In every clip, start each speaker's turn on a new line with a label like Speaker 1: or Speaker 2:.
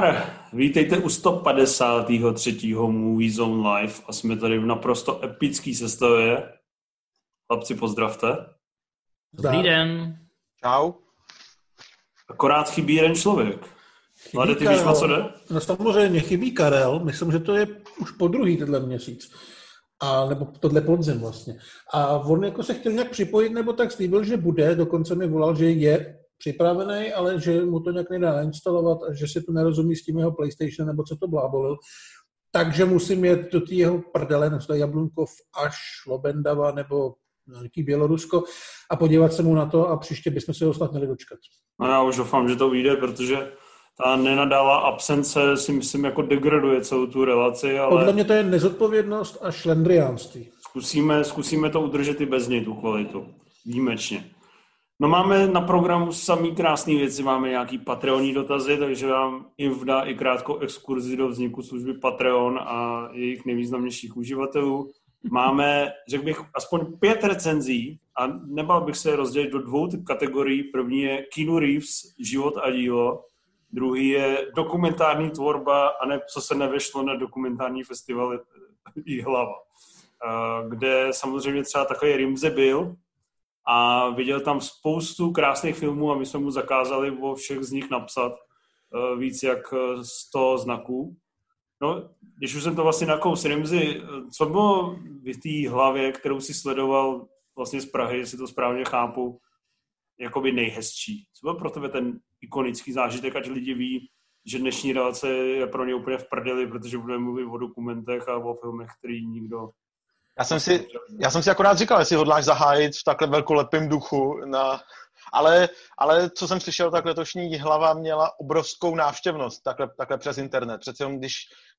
Speaker 1: Nazdar! Vítejte u 153. Movie Zone Live a jsme tady v naprosto epický sestavě. Chlapci, pozdravte.
Speaker 2: Dobrý den.
Speaker 3: Čau.
Speaker 1: Akorát chybí jeden člověk. Vlade, ty víš, co jde?
Speaker 2: No samozřejmě, chybí Karel. Myslím, že to je už po druhý tenhle měsíc. A, nebo tohle podzim vlastně. A on jako se chtěl nějak připojit, nebo tak slíbil, že bude, dokonce mi volal, že je připravený, ale že mu to nějak nedá instalovat a že si to nerozumí s tím jeho PlayStation, nebo co to blábolil. Takže musím jet do té jeho prdele, na Jablunkov až Lobendava nebo nějaký Bělorusko a podívat se mu na to a příště bychom se ho snad měli dočkat.
Speaker 1: No já už doufám, že to vyjde, protože ta nenadálá absence si myslím jako degraduje celou tu relaci, ale
Speaker 2: Podle mě to je nezodpovědnost a šlendriánství.
Speaker 1: zkusíme, zkusíme to udržet i bez něj, tu kvalitu. Výjimečně. No máme na programu samý krásné věci, máme nějaký Patreonní dotazy, takže vám Inv dá i krátkou exkurzi do vzniku služby Patreon a jejich nejvýznamnějších uživatelů. Máme, řekl bych, aspoň pět recenzí a nebal bych se rozdělit do dvou kategorií. První je Keanu Reeves, život a dílo. Druhý je dokumentární tvorba a ne, co se nevešlo na dokumentární festival Jihlava, Eh, kde samozřejmě třeba takový Rimze byl, a viděl tam spoustu krásných filmů a my jsme mu zakázali o všech z nich napsat uh, víc jak eh, 100 znaků. No, když už jsem to vlastně nakous Rimzy, co bylo v té hlavě, kterou si sledoval vlastně z Prahy, jestli to správně chápu, jakoby nejhezčí? Co byl pro tebe ten ikonický zážitek, ať lidi ví, že dnešní relace je pro ně úplně v prdeli, protože budeme mluvit o dokumentech a o filmech, který nikdo
Speaker 3: Já jsem, si, já jsem si akorát říkal, jestli hodláš zahájit v takhle velkolepém duchu. Na, ale, ale co jsem slyšel, tak letošní hlava měla obrovskou návštěvnost takhle, takhle přes internet. Přece jenom když,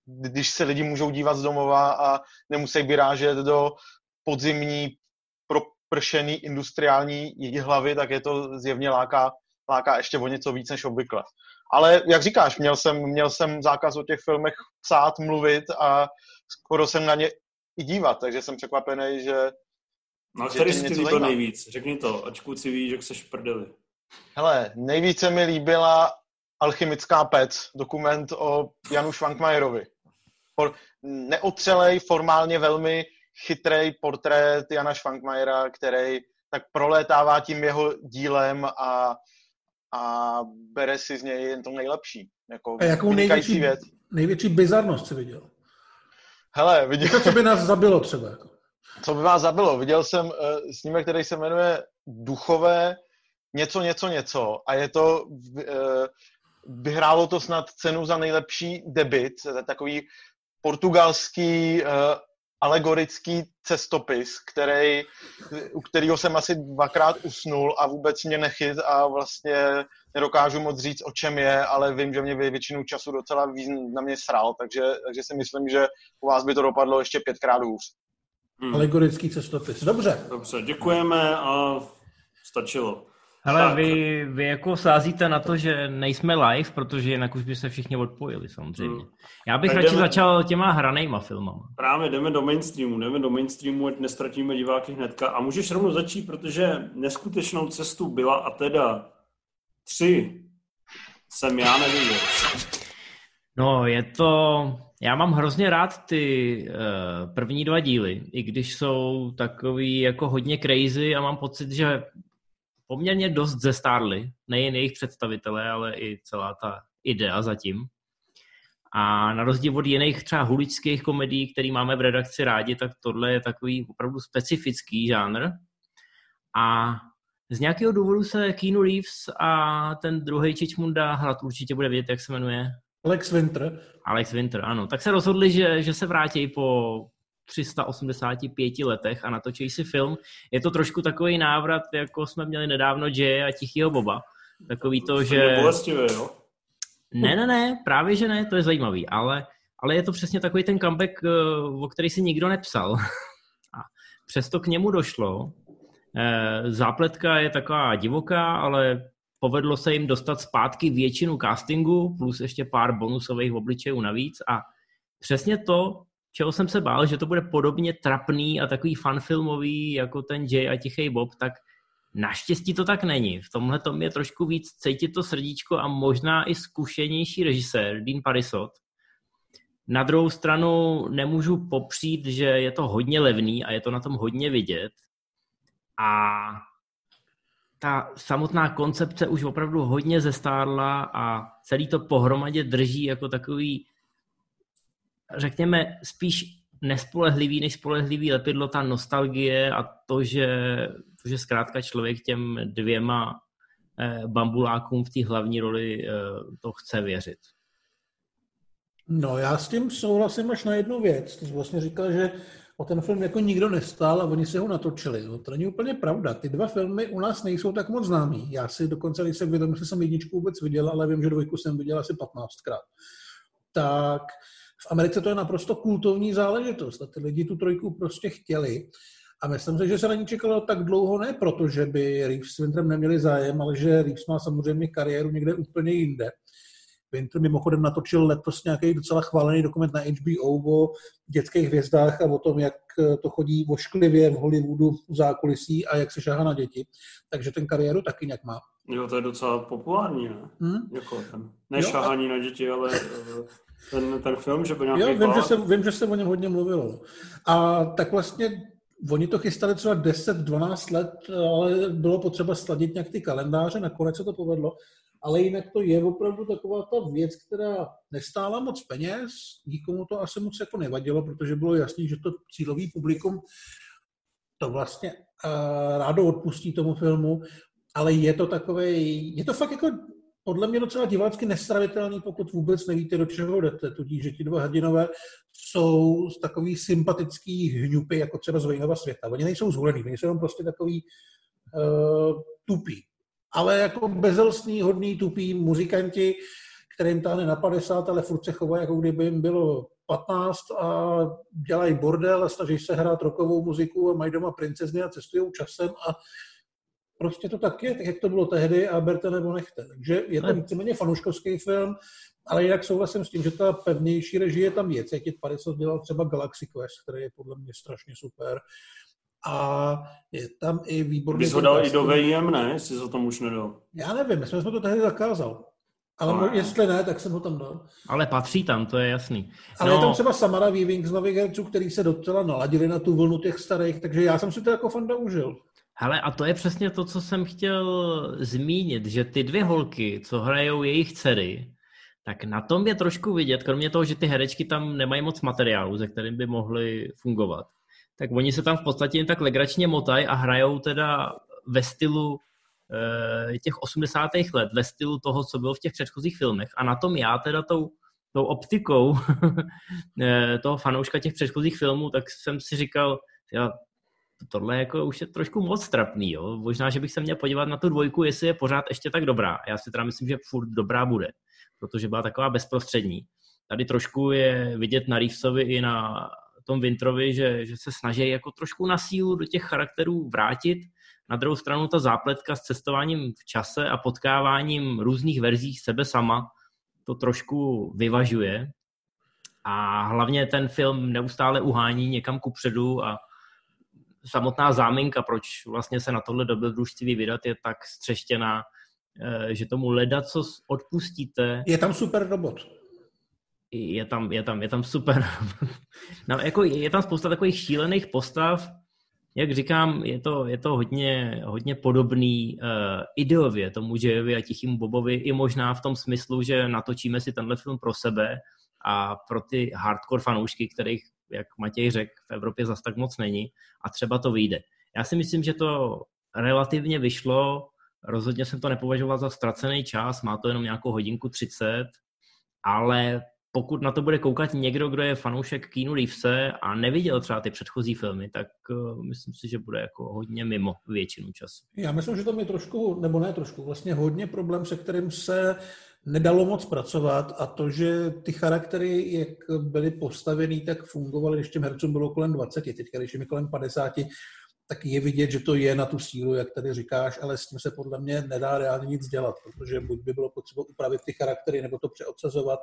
Speaker 3: když se lidi můžou dívat z domova a nemusí vyrážet do podzimní propršený industriální hlavy, tak je to zjevně láká, láká ještě o něco víc než obvykle. Ale jak říkáš, měl jsem, měl jsem zákaz o těch filmech psát, mluvit a skoro jsem na ně i dívat, takže jsem překvapený, že...
Speaker 1: No který si ti líbil
Speaker 3: zajímá.
Speaker 1: nejvíc? Řekni to, ať kluci ví, že seš v prdeli.
Speaker 3: Hele, nejvíce mi líbila Alchymická pec, dokument o Janu Švankmajerovi. For, neotřelej, formálně velmi chytrý portrét Jana Švankmajera, který tak prolétává tím jeho dílem a, a bere si z něj jen to nejlepší. Jako
Speaker 2: A jakou největší,
Speaker 3: věc.
Speaker 2: největší bizarnost si viděl?
Speaker 3: Hele, viděl,
Speaker 2: To, co by nás zabilo třeba. Jako.
Speaker 3: co by vás zabilo? Viděl jsem uh, snímek, který se jmenuje Duchové něco, něco, něco a je to, uh, vyhrálo to snad cenu za nejlepší debit, takový portugalský uh, alegorický cestopis, který, u kterého jsem asi dvakrát usnul a vůbec mě nechyt a vlastně nedokážu moc říct, o čem je, ale vím, že mě vě- většinu času docela na mě sral, takže, takže si myslím, že u vás by to dopadlo ještě pětkrát hůř.
Speaker 1: Hmm.
Speaker 2: Alegorický cestopis. Dobře.
Speaker 1: Dobře, děkujeme a stačilo. Tak.
Speaker 4: vy, vy jako sázíte na to, že nejsme live, protože jinak už by se všichni odpojili samozřejmě.
Speaker 1: Hmm.
Speaker 4: Já bych
Speaker 1: Tak
Speaker 4: radši
Speaker 1: jdeme-
Speaker 4: začal těma hranejma filmama.
Speaker 1: Právě jdeme do mainstreamu, jdeme do mainstreamu, ať nestratíme diváky hnedka. A můžeš rovnou začít, protože neskutečnou cestu byla a teda tři jsem já neviděl.
Speaker 4: No, je to... Já mám hrozně rád ty uh, první dva díly, i když jsou takový jako hodně crazy a mám pocit, že poměrně dost zestárly, nejen jejich představitelé, ale i celá ta idea zatím. A na rozdíl od jiných třeba huličských komedií, který máme v redakci rádi, tak tohle je takový opravdu specifický žánr. A z nějakého důvodu se Keanu Reeves a ten druhý Čičmunda, hrad určitě bude vědět, jak se jmenuje,
Speaker 2: Alex Winter.
Speaker 4: Alex Winter, ano. Tak se rozhodli, že, že se vrátí po 385 letech a natočí si film. Je to trošku takový návrat, jako jsme měli nedávno Jay a Tichýho Boba. Takový to, že...
Speaker 1: Je bolestivé, jo?
Speaker 4: Ne, ne, ne, právě že ne, to je zajímavý, ale, ale je to přesně takový ten comeback, eh, o který si nikdo nepsal. A přesto k němu došlo. Eh, Zápletka je taková divoká, ale povedlo se jim dostat zpátky většinu castingu, plus ještě pár bonusových obličejů navíc a přesně to, čeho jsem se bál, že to bude podobně trapný a takový fanfilmový jako ten Jay a Tichý Bob, tak Naštěstí to tak není. V tomhle tom je trošku víc cítit to srdíčko a možná i zkušenější režisér Dean Parisot. Na druhou stranu nemůžu popřít, že je to hodně levný a je to na tom hodně vidět. A ta samotná koncepce už opravdu hodně zestárla a celý to pohromadě drží jako takový, řekněme, spíš nespolehlivý než spolehlivý lepidlo ta nostalgie a to, že, to, že zkrátka člověk těm dvěma eh, bambulákům v té hlavní roli eh, to chce věřit.
Speaker 2: No, já s tím souhlasím až na jednu věc. Ty jsi vlastně říkal, že o ten film jako nikdo nestál a oni si ho natočili. No, to není úplně pravda. Ty dva filmy u nás nejsou tak moc známý. Já si dokonce nejsem vědom, že jsem jedničku vůbec viděl, ale vím, že dvojku jsem viděl asi 15krát. Tak v Americe to je naprosto kultovní záležitost a ty lidi tu trojku prostě chtěli. A myslím si, že se na ní čekalo tak dlouho ne proto, že by Reeves s Winterem neměli zájem, ale že Reeves má samozřejmě kariéru někde úplně jinde. Winter mimochodem natočil letos nějaký docela chválený dokument na HBO o dětských hvězdách a o tom, jak to chodí ošklivě v Hollywoodu v zákulisí a jak se šáhá na děti. Takže ten kariéru taky nějak má.
Speaker 1: Jo, to je docela populární, ne? Hmm? Jako ten, ne šahání a... na děti, ale eh, ten, ten film, že by nějaký
Speaker 2: Jo, vím že, se, vím, že se o něm hodně mluvilo. A tak vlastně oni to chystali třeba 10-12 let, ale bylo potřeba sladit nějak ty kalendáře, nakonec se to povedlo. Ale jinak to je opravdu taková ta věc, která nestála moc peněz, nikomu to asi moc jako nevadilo, protože bylo jasný, že to cílový publikum to vlastně uh, rádo odpustí tomu filmu, ale je to takové, je to fakt jako podle mě docela divácky nestravitelný, pokud vůbec nevíte, do čeho jdete. Tudíž, že ti dva hrdinové jsou takový sympatický hňupy, jako třeba z Vejnova světa. Oni nejsou zvolený, oni jsou jenom prostě takový uh, tupí. Ale jako bezelstný, hodný, tupí muzikanti, kterým táhne na 50, ale furt se chovají, jako kdyby jim bylo 15 a dělají bordel a snaží se hrát rokovou muziku a mají doma princezny a cestují časem a prostě to tak je, tak jak to bylo tehdy a berte nebo nechte. Takže je to víceméně fanouškovský film, ale jinak souhlasím s tím, že ta pevnější režie tam je. Cítit 50 dělal třeba Galaxy Quest, který je podle mě strašně super. A je tam i výborný...
Speaker 1: Bys ho dal i do VIM, ne? Jestli to tam už nedal.
Speaker 2: Já nevím, my jsme to tehdy zakázal. Ale no, jestli ne, tak jsem ho tam dal.
Speaker 4: Ale patří tam, to je jasný.
Speaker 2: Ale no. je tam třeba Samara Weaving z nových herců, který se docela naladili na tu vlnu těch starých, takže já jsem si to jako fanda užil.
Speaker 4: Hele, a to je přesně to, co jsem chtěl zmínit, že ty dvě holky, co hrajou jejich dcery, tak na tom je trošku vidět, kromě toho, že ty herečky tam nemají moc materiálu, ze kterým by mohly fungovat, tak oni se tam v podstatě jen tak legračně motají a hrajou teda ve stylu e, těch 80. let, ve stylu toho, co bylo v těch předchozích filmech. A na tom já teda tou, tou optikou e, toho fanouška těch předchozích filmů, tak jsem si říkal, já, tohle jako už je trošku moc trapný, jo. Možná, že bych se měl podívat na tu dvojku, jestli je pořád ještě tak dobrá. Já si teda myslím, že furt dobrá bude, protože byla taková bezprostřední. Tady trošku je vidět na Reevesovi i na tom Wintrovi, že, že se snaží jako trošku na sílu do těch charakterů vrátit. Na druhou stranu ta zápletka s cestováním v čase a potkáváním různých verzí sebe sama to trošku vyvažuje. A hlavně ten film neustále uhání někam kupředu a samotná záminka, proč vlastně se na tohle dobrodružství vydat, je tak střeštěná, eh, že tomu leda, co odpustíte.
Speaker 2: Je tam super robot.
Speaker 4: Je tam, je tam, je tam super. no, jako je tam spousta takových šílených postav, jak říkám, je to, je to hodně, hodně podobný uh, ideově tomu Jayovi a Tichým Bobovi, i možná v tom smyslu, že natočíme si tenhle film pro sebe a pro ty hardcore fanoušky, kterých jak Matěj řekl, v Evropě zas tak moc není a třeba to vyjde. Já si myslím, že to relativně vyšlo, rozhodně jsem to nepovažoval za ztracený čas, má to jenom nějakou hodinku 30, ale pokud na to bude koukat někdo, kdo je fanoušek Keanu Reevese a neviděl třeba ty předchozí filmy, tak uh, myslím si, že bude jako hodně mimo většinu času.
Speaker 2: Já myslím, že tam je trošku, nebo ne trošku, vlastně hodně problém, se kterým se nedalo moc pracovat a to, že ty charaktery, jak byly postavený, tak fungovaly, když těm hercům bylo kolem 20, teď když je kolem 50, tak je vidět, že to je na tu sílu, jak tady říkáš, ale s tím se podle mě nedá reálně nic dělat, protože buď by bylo potřeba upravit ty charaktery, nebo to přeobsazovat,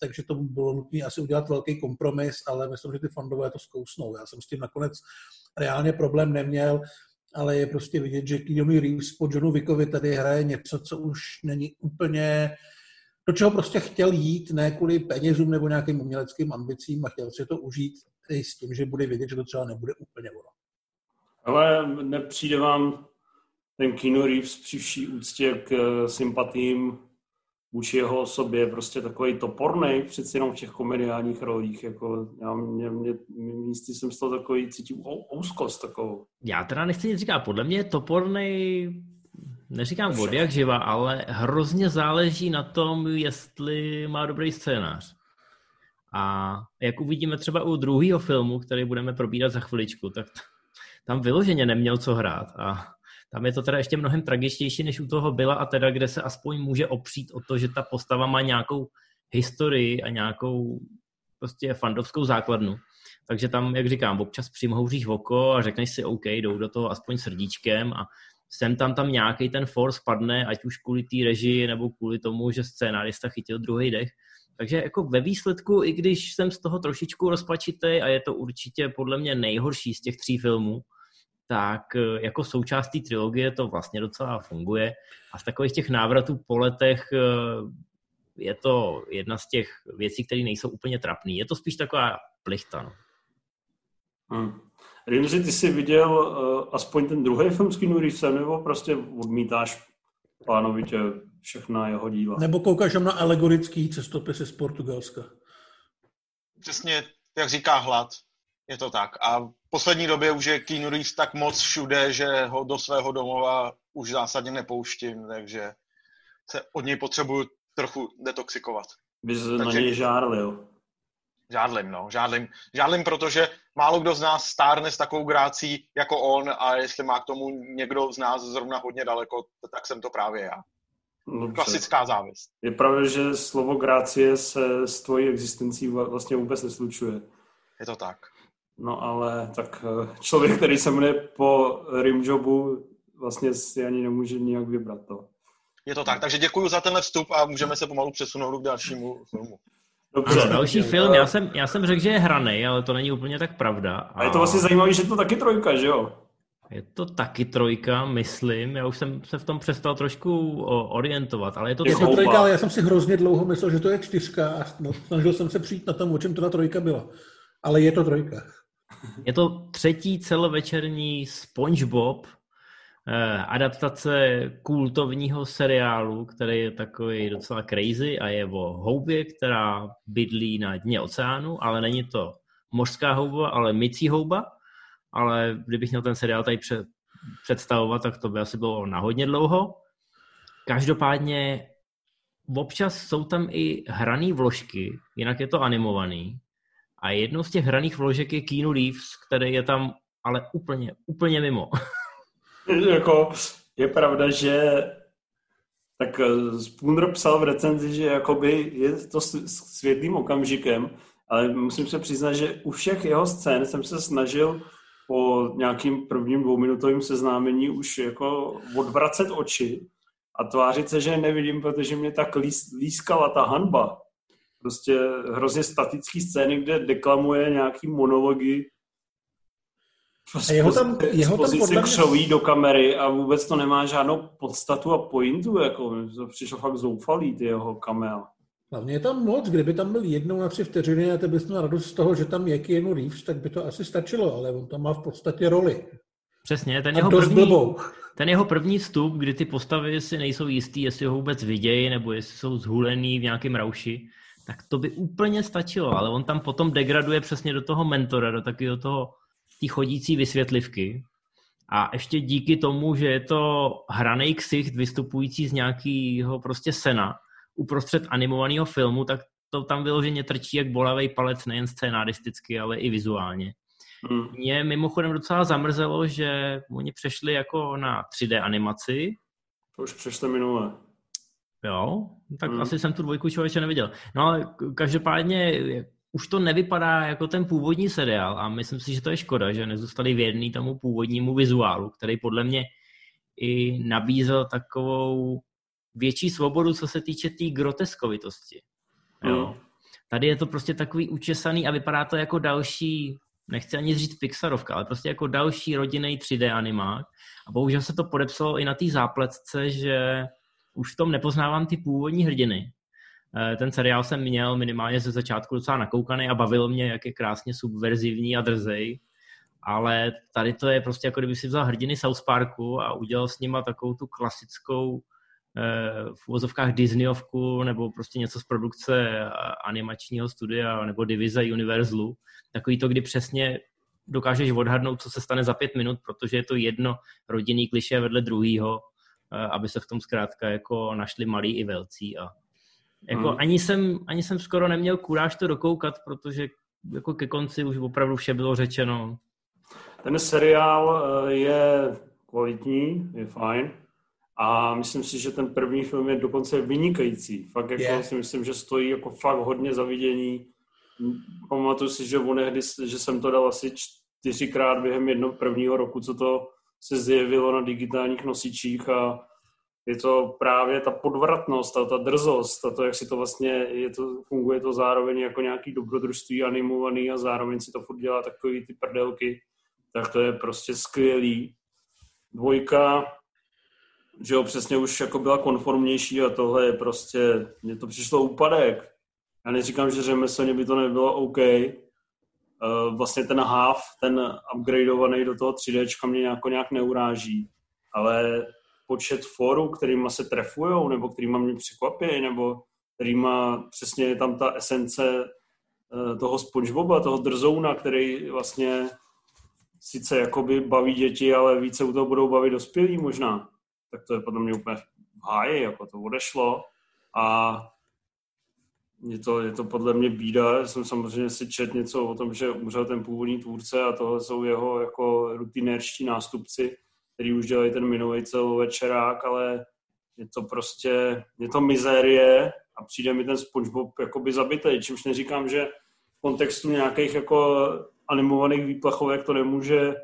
Speaker 2: takže to bylo nutné asi udělat velký kompromis, ale myslím, že ty fondové to zkousnou. Já jsem s tím nakonec reálně problém neměl. ale je prostě vidět, že Keanu Reeves po Johnu Wickovi tady hraje něco, co už není úplně do čeho prostě chtěl jít, ne kvůli penězům nebo nějakým uměleckým ambicím a chtěl si to užít i s tím, že bude vědět, že to třeba nebude úplně ono.
Speaker 1: Ale nepřijde vám ten Keanu Reeves při vší úctě k eh, sympatím vůči jeho osobě prostě takový topornej, přeci jenom v těch komediálních rolích, jako já mě, mě, místy jsem z toho takový cítím ouskost takovou.
Speaker 4: Já teda nechci nic říkat, podle mě je topornej neříkám od jak živa, ale hrozně záleží na tom, jestli má dobrý scénář. A jak uvidíme třeba u druhého filmu, který budeme probírat za chviličku, tak tam vyloženě neměl co hrát. A tam je to teda ještě mnohem tragičtější, než u toho byla a teda, kde se aspoň může opřít o to, že ta postava má nějakou historii a nějakou prostě fandovskou základnu. Takže tam, jak říkám, občas přimhouříš oko a řekneš si, OK, jdou do toho aspoň srdíčkem a sem tam tam nějaký ten force padne, ať už kvůli té režii nebo kvůli tomu, že scénárista chytil druhý dech. Takže jako ve výsledku, i když jsem z toho trošičku rozpačitý a je to určitě podle mě nejhorší z těch tří filmů, tak eh, jako součást té trilogie to vlastně docela funguje. A z takových těch návratů po letech eh, je to jedna z těch věcí, které nejsou úplně trapné. Je to spíš taková plichta. No.
Speaker 1: Hmm. Rimzi, ty jsi viděl uh, aspoň ten druhý film s Keanu Reevesem, nebo prostě odmítáš pánovitě všechna jeho díla?
Speaker 2: Nebo koukáš na alegorický cestopisy z Portugalska?
Speaker 3: Přesně, jak říká hlad, je to tak. A v poslední době už je Keanu Reeves tak moc všude, že ho do svého domova už zásadně nepouštím, takže se od něj potřebuju trochu detoxikovat.
Speaker 1: Bys takže... na něj žárlil.
Speaker 3: Žádlím, no, žádlím. Žádlím, protože málo kdo z nás stárne s takovou grácí jako on a jestli má k tomu někdo z nás zrovna hodně daleko, tak jsem to právě já. Dobře. Klasická závist.
Speaker 1: Je pravda, že slovo grácie se s tvojí existencí vlastně vůbec neslučuje.
Speaker 3: Je to tak.
Speaker 1: No ale tak eh, člověk, který se jmenuje po rimjobu, vlastně si ani nemůže nijak vybrat to.
Speaker 3: Je to tak, takže děkuji za tenhle vstup a můžeme se pomalu přesunout k dalšímu filmu.
Speaker 4: Dobře. Ano, další film, já jsem, já jsem řekl, že je hraný, ale to není úplně tak pravda.
Speaker 1: A je to vlastně zajímavé, že je to taky trojka, že jo?
Speaker 4: Je to taky trojka, myslím. Já už jsem se v tom přestal trošku orientovat, ale je to,
Speaker 2: je to trojka, ale já jsem si hrozně dlouho myslel, že to je čtyřka a snažil jsem se přijít na tom, o čem to ta trojka byla. Ale je to trojka.
Speaker 4: Je to třetí celovečerní SpongeBob, adaptace kultovního seriálu, který je takový docela crazy a je o houbě, která bydlí na dně oceánu, ale není to mořská houba, ale mycí houba. Ale kdybych měl ten seriál tady představovat, tak to by asi bylo na hodně dlouho. Každopádně občas jsou tam i hrané vložky, jinak je to animovaný. A jednou z těch hraných vložek je Keanu Reeves, který je tam ale úplně, úplně mimo.
Speaker 1: jako je pravda, že tak eh, Spooner psal v recenzi, že jakoby je to světlým okamžikem, ale musím se přiznat, že u všech jeho scén jsem se snažil po nějakým prvním dvouminutovým seznámení už jako odvracet oči a tvářit se, že nevidím, protože mě tak lískala ta hanba. Prostě hrozně statický scény, kde deklamuje nějaký monology
Speaker 2: a jeho tam, jeho tam podle
Speaker 1: mě... do kamery a vůbec to nemá žádnou podstatu a pointu, jako to přišlo fakt zoufalý, ty jeho kamel.
Speaker 2: Hlavně je tam moc, kdyby tam byl jednou na tři vteřiny a ty bys měl radost z toho, že tam je Keanu Reeves, tak by to asi stačilo, ale on tam má v podstatě roli.
Speaker 4: Přesně, ten jeho, první, ten jeho první vstup, kdy ty postavy si nejsou jistý, jestli ho vůbec vidějí, nebo jestli jsou zhulený v nějakém rauši, tak to by úplně stačilo, ale on tam potom degraduje přesně do toho mentora, do takového toho ty chodící vysvětlivky. A ještě díky tomu, že je to hraný ksicht vystupující z nějakého prostě sena uprostřed animovaného filmu, tak to tam vyloženě trčí jak bolavý palec nejen scénaristicky, ale i vizuálně. Hmm. Mě mimochodem docela zamrzelo, že oni přešli jako na 3D animaci.
Speaker 1: To už přešli minule.
Speaker 4: Jo, tak hmm. asi jsem tu dvojku člověče neviděl. No ale každopádně už to nevypadá jako ten původní seriál a myslím si, že to je škoda, že nezůstali věrný tomu původnímu vizuálu, který podle mě i nabízel takovou větší svobodu, co se týče té tý groteskovitosti. Jo. Mm. Tady je to prostě takový učesaný a vypadá to jako další nechci ani říct Pixarovka, ale prostě jako další rodinný 3D animák. A bohužel se to podepsalo i na té zápletce, že už v tom nepoznávám ty původní hrdiny. Eh, ten seriál jsem měl minimálně ze začátku docela nakoukaný a bavil mě, jak je krásně subverzivní a drzej. Ale tady to je prostě jako kdyby si vzal hrdiny South Parku a udělal s nima takovou tu klasickou eh, v uvozovkách Disneyovku nebo prostě něco z produkce animačního studia nebo divize Universalu. Takový to, kdy přesně dokážeš odhadnout, co se stane za pět minut, protože je to jedno rodinný kliše vedle druhého, eh, aby se v tom zkrátka jako našli malí i velcí a jako hmm. ani, jsem, ani jsem skoro neměl kuráž to dokoukat, protože jako ke konci už opravdu vše bylo řečeno.
Speaker 1: Ten seriál eh, je kvalitní, je fajn. A myslím si, že ten první film je dokonce vynikající. Fakt jako yeah. si myslím, že stojí jako fakt hodně za vidění. Pamatuju si, že onehdy, že jsem to dal asi čtyřikrát během jednoho prvního roku, co to se zjevilo na digitálních nosičích a je to právě ta podvratnost, ta, ta drzost, a to, jak si to vlastně, je to, funguje to zároveň jako nějaký dobrodružství animovaný a zároveň si to furt dělá takový ty prdelky, tak to je prostě skvělý. Dvojka, že jo, přesně už jako byla konformnější a tohle je prostě, mně to přišlo úpadek. Já neříkám, že řemeslně by to nebylo OK. Uh, vlastně ten half, ten upgradeovaný do toho 3D mě jako nějak neuráží, ale počet forů, kterýma se trefujou, nebo kterýma mě překvapí, nebo kterýma přesně je tam ta esence eh, toho Spongeboba, toho drzouna, který vlastně sice jakoby baví děti, ale více u toho budou bavit dospělí možná. Tak to je podle mě úplně v háji, jako to odešlo. A je to, je to podle mě bída. Já jsem samozřejmě si čet něco o tom, že umřel ten původní tvůrce a tohle jsou jeho jako rutinérští nástupci který už dělají ten minulý celovečerák, ale je to prostě, je to mizérie a přijde mi ten SpongeBob jakoby zabitý, čímž neříkám, že v kontextu nějakých jako animovaných výplechovek to nemůže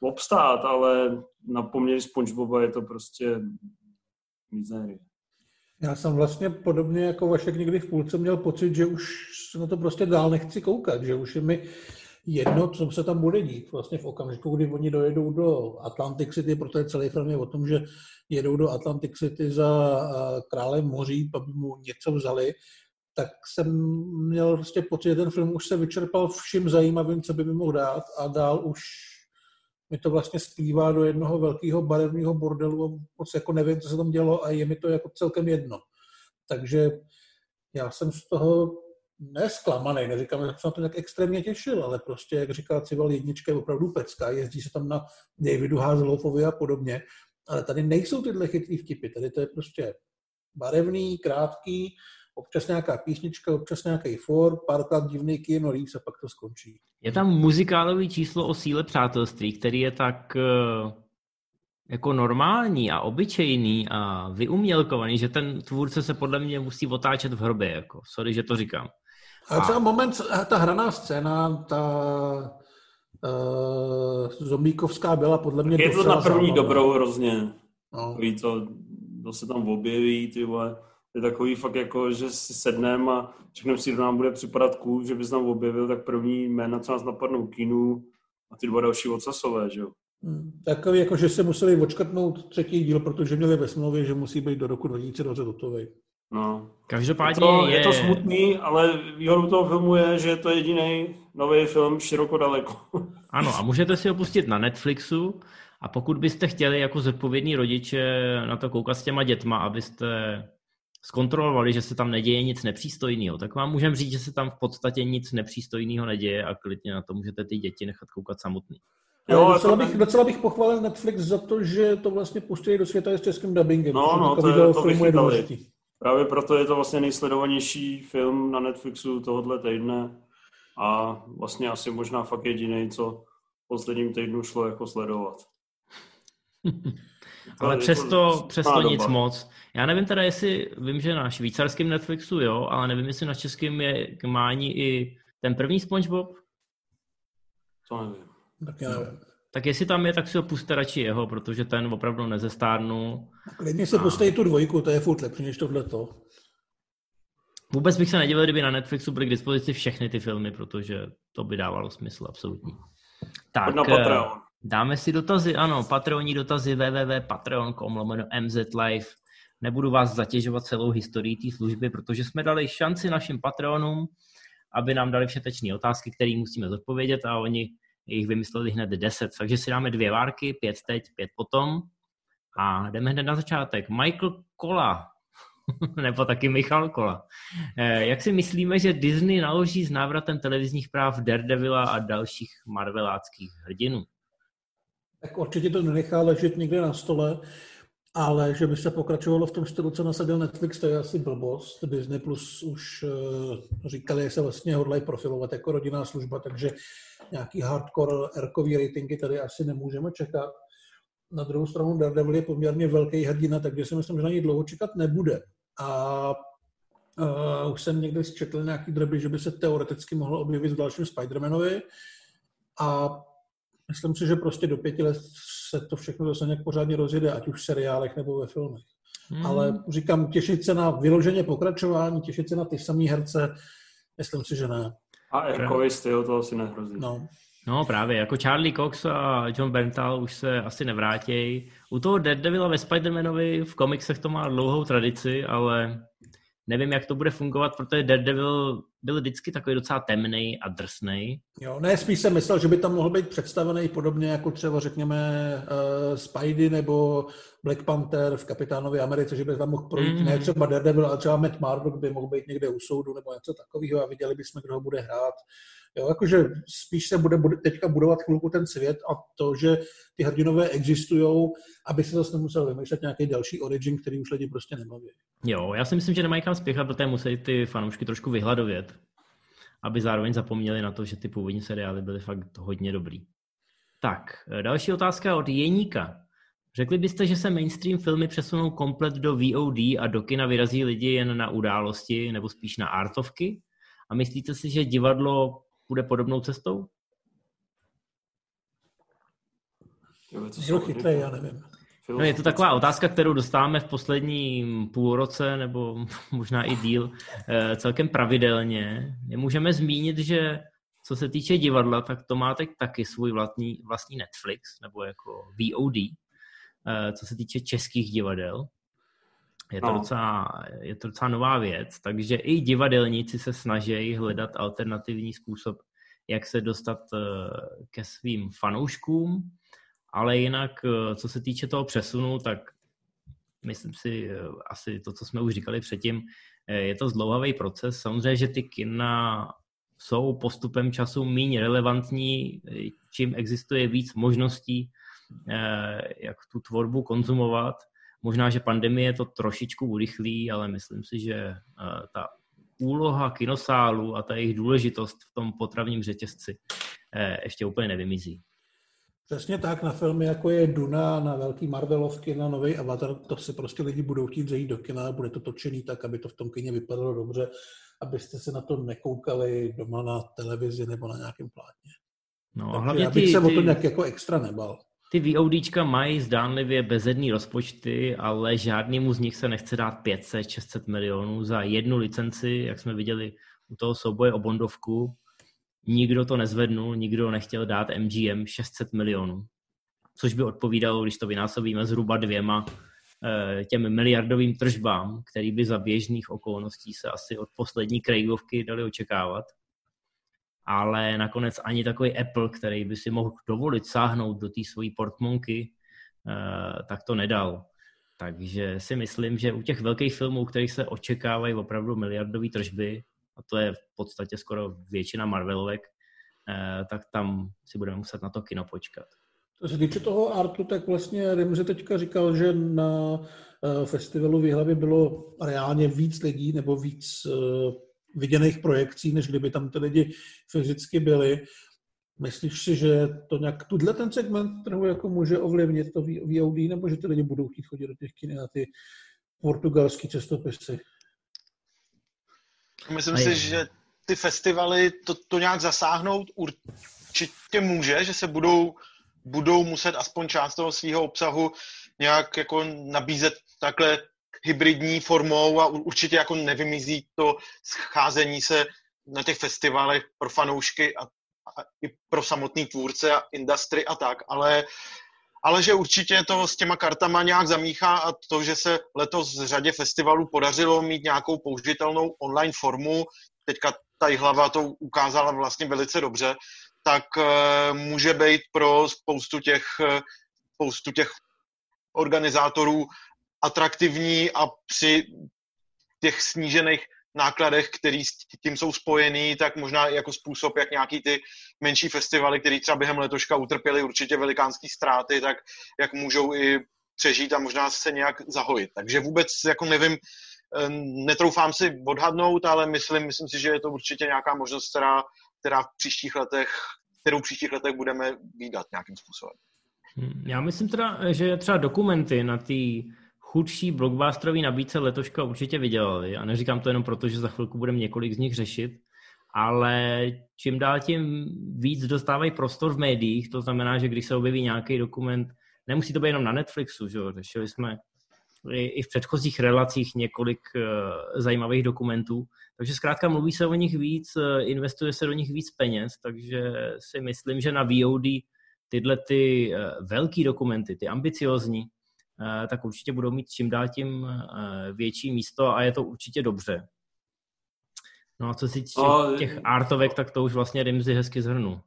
Speaker 1: obstát, ale na poměry SpongeBoba je to prostě mizérie.
Speaker 2: Já jsem vlastně podobně jako Vašek někdy v půlce měl pocit, že už na to prostě dál nechci koukat, že už je mi jedno, co se tam bude dít. Vlastně v okamžiku, kdy oni dojedou do Atlantic City, protože celý film je o tom, že jedou do Atlantic City za králem moří, aby mu něco vzali, tak jsem měl prostě pocit, že ten film už se vyčerpal vším zajímavým, co by mi mohl dát a dál už mi to vlastně splývá do jednoho velkého barevného bordelu a moc jako nevím, co se tam dělo a je mi to jako celkem jedno. Takže já jsem z toho nesklamaný, neříkám, že se na to nějak extrémně těšil, ale prostě, jak říká Cival jednička, je opravdu pecka, jezdí se tam na Davidu Hazelofovi a podobně, ale tady nejsou tyhle chytrý vtipy, tady to je prostě barevný, krátký, občas nějaká písnička, občas nějaký for, párkrát divný Keanu Reeves a pak to skončí.
Speaker 4: Je tam muzikálový číslo o síle přátelství, který je tak eh, jako normální a obyčejný a vyumělkovaný, že ten tvůrce se podle mě musí otáčet v hrobě. Jako. Sorry, že to říkám.
Speaker 2: A třeba moment, ta hraná scéna, ta uh, zombíkovská byla podle mě
Speaker 1: Je to na první dobrou hrozně. No. Ví to, to se tam objeví, ty vole. Je takový fakt jako, že si sedneme a řekneme si, kdo nám bude připadat cool, že bys tam objevil, tak první jména, co nás napadnou kinu a ty dva další ocasové, že jo.
Speaker 2: Hmm. Takový jako, že se museli očkrtnout třetí díl, protože měli ve smlouvě, že musí být do roku 2020 hotový.
Speaker 1: No.
Speaker 4: Každopádně
Speaker 1: je to, je... je to smutný, ale výhodou toho filmu je, že je to jediný nový film široko daleko.
Speaker 4: ano, a můžete si ho pustit na Netflixu a pokud byste chtěli jako zodpovědní rodiče na to koukat s těma dětma, abyste zkontrolovali, že se tam neděje nic nepřístojného, tak vám můžeme říct, že se tam v podstatě nic nepřístojného neděje a klidně na to můžete ty děti nechat koukat samotný.
Speaker 2: Jo, docela, bych, docela bych pochválil Netflix za to, že to vlastně pustili do světa s českým dubbingem.
Speaker 1: No, no, to, je, to vychytali. Právě proto je to vlastně nejsledovanější film na Netflixu tohohle týdne a vlastně asi možná fakt jediný, co v posledním týdnu šlo jako sledovat.
Speaker 4: Ale přesto, přesto nic doba. moc. Já nevím teda, jestli vím, že na švýcarském Netflixu jo, ale nevím, jestli na českém je k mání i ten první SpongeBob.
Speaker 1: To nevím.
Speaker 2: Tak já nevím.
Speaker 4: Tak jestli tam je, tak si ho puste radši jeho, protože ten opravdu nezestárnul.
Speaker 2: Klidně se a... pustej tu dvojku, to je furt lepší než tohleto.
Speaker 4: Vůbec bych se nedivil, kdyby na Netflixu byly k dispozici všechny ty filmy, protože to by dávalo smysl absolutní. Tak,
Speaker 1: na Patreon.
Speaker 4: dáme si dotazy, ano, Patreonní dotazy www.patreon.com lomeno mzlive. Nebudu vás zatěžovat celou historií té služby, protože jsme dali šanci našim Patreonům, aby nám dali všetečné otázky, které musíme zodpovědět a oni jich vymysleli hned 10. Takže si dáme dvě várky, pět teď, pět potom. A jdeme hned na začátek. Michael Kola, nebo taky Michal Kola. Eh, jak si myslíme, že Disney naloží s návratem televizních práv Daredevila a dalších marveláckých hrdinů?
Speaker 2: Tak určitě to nenechá ležet někde na stole, ale že by se pokračovalo v tom stylu, co nasadil Netflix, to je asi blbost. Disney Plus už uh, říkali, že se vlastně hodlají profilovat jako rodinná služba, takže nějaký hardcore erkový ratingy tady asi nemůžeme čekat. Na druhou stranu Daredevil je poměrně velký hrdina, takže si myslím, že na něj dlouho čekat nebude. A uh, už jsem někdy četl nějaký drby, že by se teoreticky mohl objevit v dalším Spider-Manovi. A myslím si, že prostě do pěti let se to všechno zase nějak pořádně rozjede, ať už v seriálech nebo ve filmech. Hmm. Ale říkám, těšit se na vyloženě pokračování, těšit se na ty samé herce, myslím si, že ne.
Speaker 1: A Erkový styl to asi nehrozí.
Speaker 4: No. No právě, jako Charlie Cox a John Berntal už se asi nevrátějí. U toho Daredevila ve Spider-Manovi v komiksech to má dlouhou tradici, ale nevím, jak to bude fungovat, protože Daredevil byl vždycky takový docela temný a drsný.
Speaker 2: Jo, ne, spíš jsem myslel, že by tam mohl být představený podobně jako třeba řekněme uh, Spidey nebo Black Panther v Kapitánovi Americe, že by tam mohl projít mm. ne třeba Daredevil, ale třeba Matt Murdock by mohl být někde u soudu nebo něco takového a viděli bychom, kdo ho bude hrát. Jo, jakože spíš se bude, bude teďka budovat chvilku ten svět a to, že ty hrdinové existují, aby se zase nemusel vymýšlet nějaký další origin, který už lidi prostě nebaví.
Speaker 4: Jo, já si myslím, že nemají kam spěchat, protože musí ty fanoušky trošku vyhladovět, aby zároveň zapomněli na to, že ty původní seriály byly fakt hodně dobrý. Tak, další otázka od Jeníka. Řekli byste, že se mainstream filmy přesunou komplet do VOD a do kina vyrazí lidi jen na události nebo spíš na artovky? A myslíte si, že divadlo půjde podobnou cestou?
Speaker 2: Jo, chytrý, já nevím.
Speaker 4: No je to taková otázka, kterou dostáváme v posledním půlroce nebo možná i díl eh, celkem pravidelně. Můžeme zmínit, že co se týče divadla, tak to má teď taky svůj vlastní, vlastní Netflix nebo jako VOD, eh, co se týče českých divadel. Je to, no. docela, je to docela nová věc, takže i divadelníci se snaží hledat alternativní způsob, jak se dostat eh, ke svým fanouškům, ale jinak, eh, co se týče toho přesunu, tak myslím si eh, asi to, co jsme už říkali předtím, je to zdlouhavý proces. Samozřejmě, že ty kina jsou postupem času méně relevantní, čím existuje víc možností, jak tu tvorbu konzumovat. Možná, že pandemie to trošičku urychlí, ale myslím si, že eh, ta úloha kinosálu a ta jejich důležitost v tom potravním řetězci eh, ještě úplně nevymizí.
Speaker 2: Přesně tak, na filmy jako je Duna, na velký Marvelovky, na nový Avatar, to si prostě lidi budou chtít zajít do kina, bude to točený tak, aby to v tom kině vypadalo dobře, abyste se na to nekoukali doma na televizi nebo na nějakém plátně.
Speaker 4: No, a hlavně
Speaker 2: já bych ty, se ty... o to nějak jako extra nebal.
Speaker 4: Ty VODčka mají zdánlivě bezedný rozpočty, ale žádnému z nich se nechce dát 500-600 milionů za jednu licenci, jak jsme viděli u toho souboje o Bondovku. Nikdo to nezvednul, nikdo nechtěl dát MGM 600 milionů, což by odpovídalo, když to vynásobíme zhruba dvěma eh, těm miliardovým tržbám, který by za běžných okolností se asi od poslední Craigovky dali očekávat ale nakonec ani takový Apple, který by si mohl dovolit sáhnout do té svojí portmonky, eh, tak to nedal. Takže si myslím, že u těch velkých filmů, kterých se očekávají opravdu miliardové tržby, a to je v podstatě skoro většina Marvelovek, eh, tak tam si budeme muset na to kino počkat.
Speaker 2: Co se týče toho artu, tak vlastně Remze teďka říkal, že na eh, festivalu v Jihlavě bylo reálně víc lidí nebo víc viděných projekcí, než kdyby tam ty lidi fyzicky byli. Myslíš si, že to nějak tuhle ten segment trhu jako může ovlivnit to VOD, nebo že ty lidi budou chtít chodit do těch kin na ty portugalské cestopisy?
Speaker 3: Myslím si, že ty festivaly to, to nějak zasáhnout určitě může, že se budou, budou muset aspoň část toho svého obsahu nějak jako nabízet takhle hybridní formou a určitě jako nevymizí to scházení se na těch festivalech pro fanoušky a, a i pro samotný tvůrce a industry a tak, ale ale že určitě to s těma kartama nějak zamíchá a to, že se letos v řadě festivalů podařilo mít nějakou použitelnou online formu, teďka ta hlava to ukázala vlastně velice dobře, tak uh, může být pro spoustu těch, uh, spoustu těch organizátorů atraktivní a při těch snížených nákladech, který s tím jsou spojený, tak možná jako způsob, jak nějaký ty menší festivaly, které třeba během letoška utrpěly určitě velikánské ztráty, tak jak můžou i přežít a možná se nějak zahojit. Takže vůbec jako nevím, eh, netroufám si odhadnout, ale myslím, myslím si, že je to určitě nějaká možnost, která, která v příštích letech, kterou v příštích letech budeme výdat nějakým způsobem.
Speaker 4: Hmm, já myslím teda, že třeba dokumenty na té chudší blockbusterový nabídce letoška určitě vydělali. A neříkám to jenom proto, že za chvilku budeme několik z nich řešit, ale čím dál tím víc dostávají prostor v médiích, to znamená, že když se objeví nějaký dokument, nemusí to být jenom na Netflixu, že jo? řešili jsme i v předchozích relacích několik uh, zajímavých dokumentů, takže zkrátka mluví se o nich víc, uh, investuje se do nich víc peněz, takže si myslím, že na VOD tyhle ty uh, velký dokumenty, ty ambiciozní, Eh, tak určitě budou mít čím dál tím eh, větší místo a je to určitě dobře. No a co si týče těch artovek, tak to už vlastně Rimzy hezky zhrnu.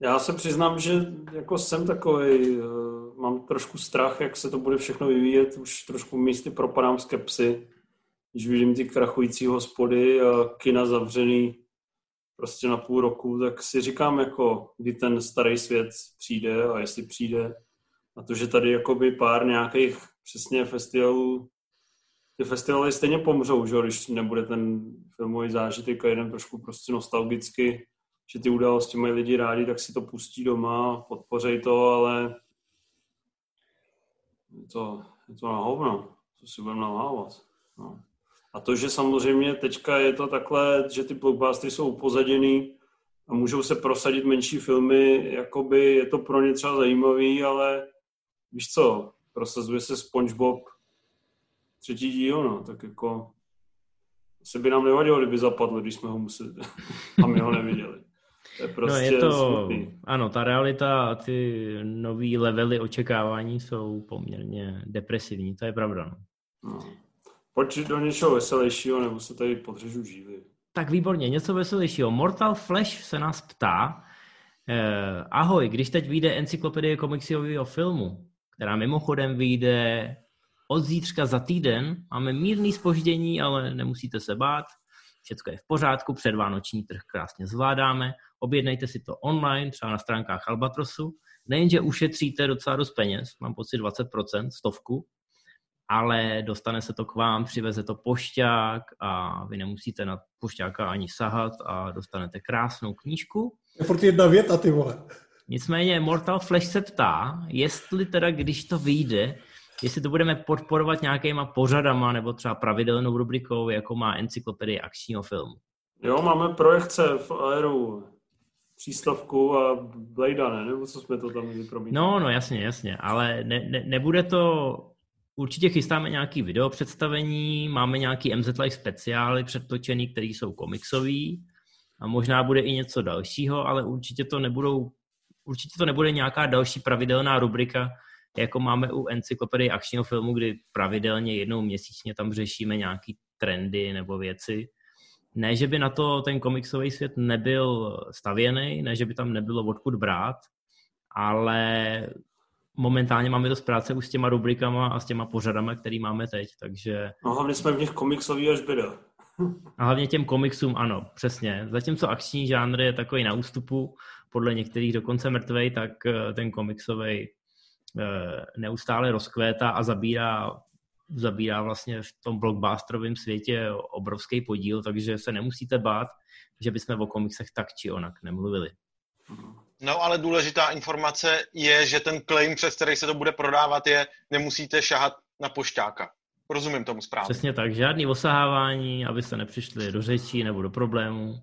Speaker 1: Já se přiznám, že jako jsem takový, eh, mám trošku strach, jak se to bude všechno vyvíjet, už trošku místy propadám skepsy, když vidím ty krachující hospody a kina zavřený prostě na půl roku, tak si říkám jako, kdy ten starý svět přijde a jestli přijde, a to, že tady jakoby pár nějakých přesně festivalů, ty festivaly stejně pomřou, že? když nebude ten filmový zážitek a jeden trošku prostě nostalgicky, že ty události mají lidi rádi, tak si to pustí doma, podpořej to, ale je to, je to na hovno, co si budeme nalhávat. No. A to, že samozřejmě teďka je to takhle, že ty blockbustery jsou upozaděný a můžou se prosadit menší filmy, jakoby je to pro ně třeba zajímavý, ale víš co, prosazuje se SpongeBob třetí díl, no, tak jako se by nám nevadilo, kdyby zapadlo, když jsme ho museli a my ho neviděli.
Speaker 4: To je prostě no je prostě to, smutný. ano, ta realita a ty nový levely očekávání jsou poměrně depresivní, to je pravda. No.
Speaker 1: No. Pojď do něčeho veselějšího, nebo se tady podřežu žívy.
Speaker 4: Tak výborně, něco veselějšího. Mortal Flash se nás ptá, eh, ahoj, když teď vyjde encyklopedie komiksového filmu, která mimochodem vyjde od zítřka za týden. Máme mírný spoždění, ale nemusíte se bát. Všechno je v pořádku, předvánoční trh krásně zvládáme. Objednejte si to online, třeba na stránkách Albatrosu. Nejenže ušetříte docela dost peněz, mám pocit 20%, stovku, ale dostane se to k vám, přiveze to pošťák a vy nemusíte na pošťáka ani sahat a dostanete krásnou knížku.
Speaker 2: Je furt jedna věta, ty vole.
Speaker 4: Nicméně Mortal Flash se ptá, jestli teda, když to vyjde, jestli to budeme podporovat nějakýma pořadama nebo třeba pravidelnou rubrikou, jako má encyklopedie akčního filmu.
Speaker 1: Jo, máme projekce v Aeru, přístavku a Blade, ne? Nebo co jsme to tam měli promítnout?
Speaker 4: No, no, jasně, jasně, ale ne, ne, nebude to... Určitě chystáme nějaký video představení, máme nějaký MZ Live speciály předtočený, který jsou komiksový a možná bude i něco dalšího, ale určitě to nebudou určitě to nebude nějaká další pravidelná rubrika, jako máme u encyklopedie akčního filmu, kdy pravidelně jednou měsíčně tam řešíme nějaký trendy nebo věci. Ne, že by na to ten komiksový svět nebyl stavěný, ne, že by tam nebylo odkud brát, ale momentálně máme to z práce už s těma rubrikama a s těma pořadama, který máme teď, takže...
Speaker 1: No hlavně jsme v nich komiksový až byda.
Speaker 4: A hlavně těm komiksům, ano, přesně. Zatímco akční žánr je takový na ústupu, podle některých dokonce mrtvej, tak eh, ten komiksový eh, neustále rozkvétá a zabírá, zabírá vlastně v tom blockbusterovém světě obrovský podíl, takže se nemusíte bát, že bychom o komiksech tak či onak nemluvili.
Speaker 3: No ale důležitá informace je, že ten claim, přes který se to bude prodávat, je nemusíte šahat na pošťáka. Rozumím tomu správně.
Speaker 4: Přesně tak, žádný osahávání, abyste nepřišli do řečí nebo do problémů.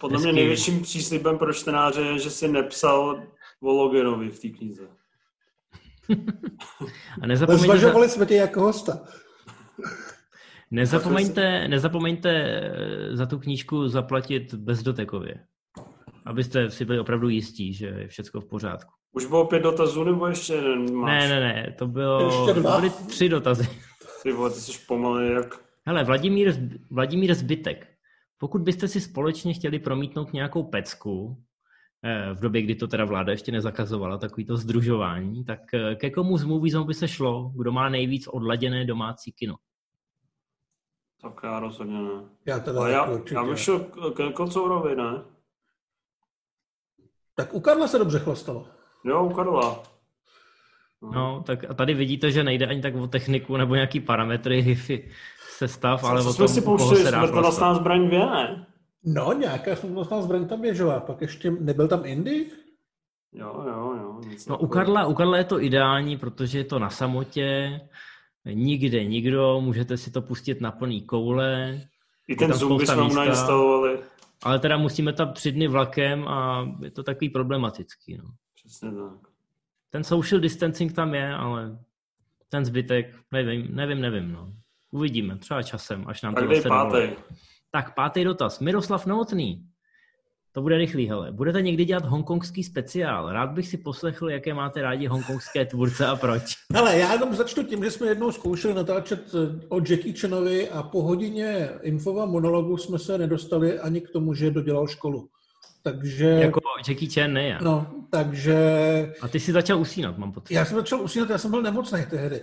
Speaker 1: Podle Hezky. mě největším příslibem pro čtenáře je, že si nepsal o Loganovi v té knize.
Speaker 2: A nezapomeňte... Zvažovali jsme tě jako hosta.
Speaker 4: Nezapomeňte, nezapomeňte eh, za tu knížku zaplatit bezdotekově, abyste si byli opravdu jistí, že je všechno v pořádku.
Speaker 1: Už bylo pět dotazů, nebo ještě jeden máš?
Speaker 4: Ne, ne, ne, to bylo
Speaker 2: Ještě dva?
Speaker 4: to byly tři dotazy.
Speaker 1: Ty vole, ty jsi pomalý jak...
Speaker 4: Hele, Vladimír, Vladimír Zbytek. Pokud byste si společně chtěli promítnout nějakou pecku, eh, v době, kdy to teda vláda ještě nezakazovala, takový to združování, tak eh, ke komu z Moviezone by se šlo, kdo má nejvíc odladěné domácí kino?
Speaker 1: Tak já rozhodně ne.
Speaker 2: Já teda
Speaker 1: Ale
Speaker 2: jako
Speaker 1: já,
Speaker 2: určitě.
Speaker 1: já bych šel k- ke Kocourovi, ne?
Speaker 2: Tak u Karla se dobře chlastalo.
Speaker 1: Jo, u Karla.
Speaker 4: No, tak a tady vidíte, že nejde ani tak o techniku nebo nějaký parametry HIFI sestav, ale
Speaker 1: Co
Speaker 4: o
Speaker 1: jsme
Speaker 4: tom,
Speaker 1: si
Speaker 4: u koho
Speaker 1: pouštěli
Speaker 4: se dá
Speaker 1: smrtonosná zbraň dvě, ne?
Speaker 2: No, nějaká smutnostná zbraň tam běžela. Pak ještě nebyl tam Indy?
Speaker 1: Jo, jo, jo. Nic
Speaker 4: No, u Karla, u Karla je to ideální, protože je to na samotě, nikde nikdo, můžete si to pustit na plný koule,
Speaker 1: I ten Zoom jsme mu nainstalovali.
Speaker 4: ale teda musíme tam tři dny vlakem a je to takový problematický. No.
Speaker 1: Přesně tak.
Speaker 4: Ten social distancing tam je, ale ten zbytek, nevím, nevím, nevím. No. Uvidíme, třeba časem, až nám
Speaker 1: Tak
Speaker 4: to
Speaker 1: pátý.
Speaker 4: Tak pátý dotaz. Miroslav Novotný. To bude rychlý, hele. Budete někdy dělat hongkongský speciál? Rád bych si poslechl, jaké máte rádi hongkongské tvůrce a proč.
Speaker 2: Hele, já jenom začnu tím, že jsme jednou zkoušeli natáčet eh, o Jackie Chanovi a po hodině infova monologu jsme se nedostali ani k tomu, že dodělal školu. Takže,
Speaker 4: Jako Jackie Chan ne já.
Speaker 2: no, takže
Speaker 4: A ty si začal usínat, mám pocit.
Speaker 2: já jsem začal usínat, já jsem byl nemocný tehdy.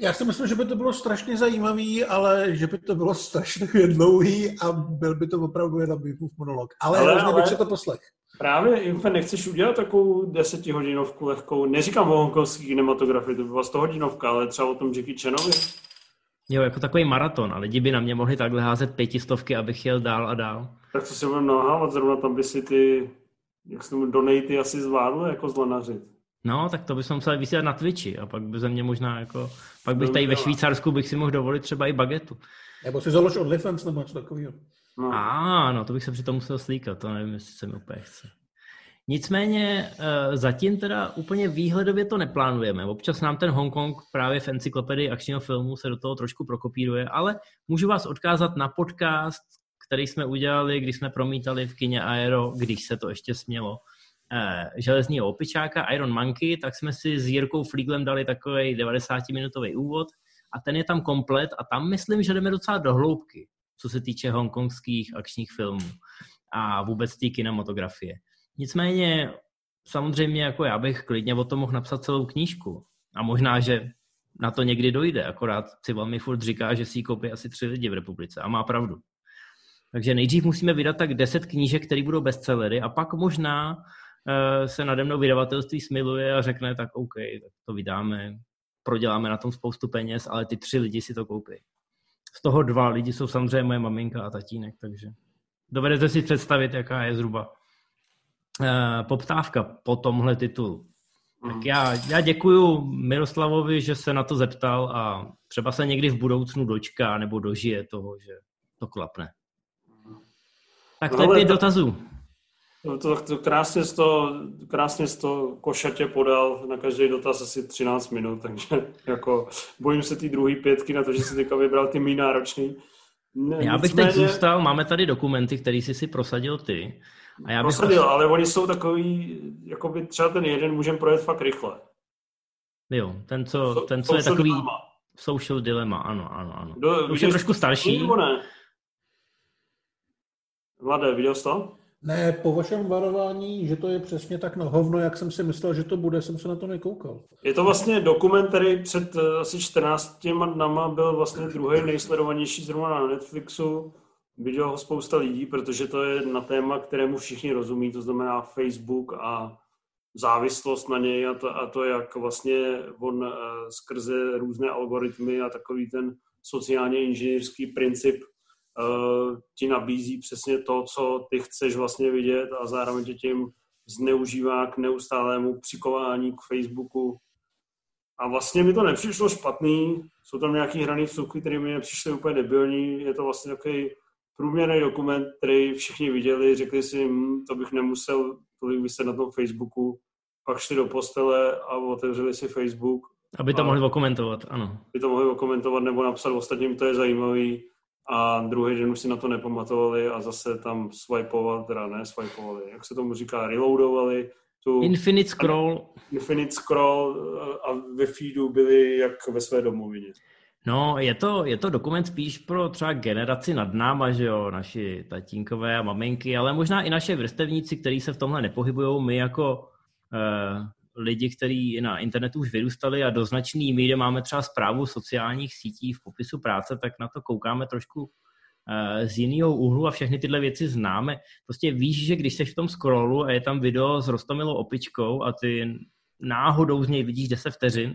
Speaker 2: Já si myslím, že by to bylo strašně zajímavý, ale že by to bylo strašně dlouhý a byl by to opravdu jen Bifův monolog. Ale,
Speaker 1: Ale-
Speaker 2: ale hrozně bych si to poslech.
Speaker 1: Právě, Infe, nechceš udělat takovou desetihodinovku lehkou? Neříkám o hongkongský kinematografii, to by byla 100 hodinovka, ale třeba o tom Jackie Chanovi.
Speaker 4: Jo, jako takový maraton a lidi by na mě mohli takhle házet pětistovky, abych jel dál a dál.
Speaker 1: Tak co si budeme nahávat, zrovna tam by si ty, jak se tomu donaty asi zvládl jako zlanařit.
Speaker 4: No, tak to bychom museli vysílat na Twitchi a pak by ze mě možná jako, pak bych tady ve. Švýcarsku bych si mohl dovolit třeba i bagetu.
Speaker 2: Nebo si založ OnlyFans nebo něco takového.
Speaker 1: No.
Speaker 4: A, no to bych se přitom musel slíkat, to nevím, jestli se mi úplně chce. Nicméně eh, zatím teda úplně výhledově to neplánujeme. Občas nám ten Hongkong právě v encyklopedii akčního filmu se do toho trošku prokopíruje, ale můžu vás odkázat na podcast, který jsme udělali, když jsme promítali v kině Aero, když se to ještě smělo, železního opičáka Iron Monkey, tak jsme si s Jirkou Flíglem dali takový 90-minutový úvod a ten je tam komplet a tam myslím, že jdeme docela do hloubky, co se týče hongkongských akčních filmů a vůbec té kinematografie. Nicméně samozřejmě jako já bych klidně o tom mohl napsat celou knížku a možná, že na to někdy dojde, akorát si mi furt říká, že si koupí asi tři lidi v republice a má pravdu. Takže nejdřív musíme vydat tak 10 knížek, které budou bestsellery a pak možná se nade mnou vydavatelství smiluje a řekne, tak OK, tak to vydáme, proděláme na tom spoustu peněz, ale ty tři lidi si to koupí. Z toho dva lidi jsou samozřejmě moje maminka a tatínek, takže dovedete si představit, jaká je zhruba uh, poptávka po tomhle titulu. Tak já, já děkuju Miroslavovi, že se na to zeptal a třeba se někdy v budoucnu dočká nebo dožije toho, že to klapne. Tak to je pět dotazů.
Speaker 1: To, to, to krásně, jsi to, krásně jsi to košatě podal na každý dotaz asi 13 minut, takže jako bojím se té druhé pětky na to, že jsi teďka vybral ty méně náročný. Ne,
Speaker 4: Já bych teď zůstal, máme tady dokumenty, který jsi si prosadil ty. A já bych
Speaker 1: Prosadil, ale oni jsou takový, jako by třeba ten jeden můžeme projet fakt rychle.
Speaker 4: Jo, ten, co,
Speaker 1: Jsou-
Speaker 4: ten, co je takový
Speaker 1: dilemma.
Speaker 4: social dilemma, ano, ano, ano. To už je trošku starší.
Speaker 1: Nebo ne? Mladé, viděl jsi to?
Speaker 2: Ne, po vašem varování, že to je přesně tak na hovno, jak jsem si myslel, že to bude, jsem se na to nekoukal.
Speaker 1: Je to vlastně dokument, který před eh, asi 14 dnama byl vlastně druhý nejsledovanější zrovna na Netflixu. Viděl ho spousta lidí, protože to je na téma, kterému všichni rozumí, to znamená Facebook a závislost na něj a to, a to jak vlastně on eh, skrze různé algoritmy a takový ten sociálně inženýrský princip ti nabízí přesně to, co ty chceš vlastně vidět a zároveň tě tím zneužívá k neustálému přikování k Facebooku. A vlastně mi to nepřišlo špatný, jsou tam nějaký hraný vsuvky, které mi nepřišly úplně debilní, je to vlastně takový průměrný dokument, který všichni viděli, řekli si, hm, to bych nemusel tolik vyset na tom Facebooku, pak šli do postele a otevřeli si Facebook.
Speaker 4: Aby to mohli okomentovat, ano.
Speaker 1: by to mohli okomentovat nebo napsat. Ostatním, to je zajímavý a druhý den už si na to nepamatovali a zase tam swipeovali, teda ne swipeovali, jak se tomu říká, reloadovali tu
Speaker 4: Infinite Scroll,
Speaker 1: Infinite Scroll a ve feedu byli jak ve své domovině.
Speaker 4: No, je to, je to dokument spíš pro třeba generaci nad náma, že jo, naši tatínkové a maminky, ale možná i naše vrstevníci, kteří se v tomhle nepohybují, my jako uh, lidi, kteří na internetu už vyrůstali a do značné míry máme třeba zprávu sociálních sítí v popisu práce, tak na to koukáme trošku uh, z jiného úhlu a všechny tyhle věci známe. Prostě víš, že když jsi v tom scrollu a je tam video s rostomilou opičkou a ty náhodou z něj vidíš 10 vteřin,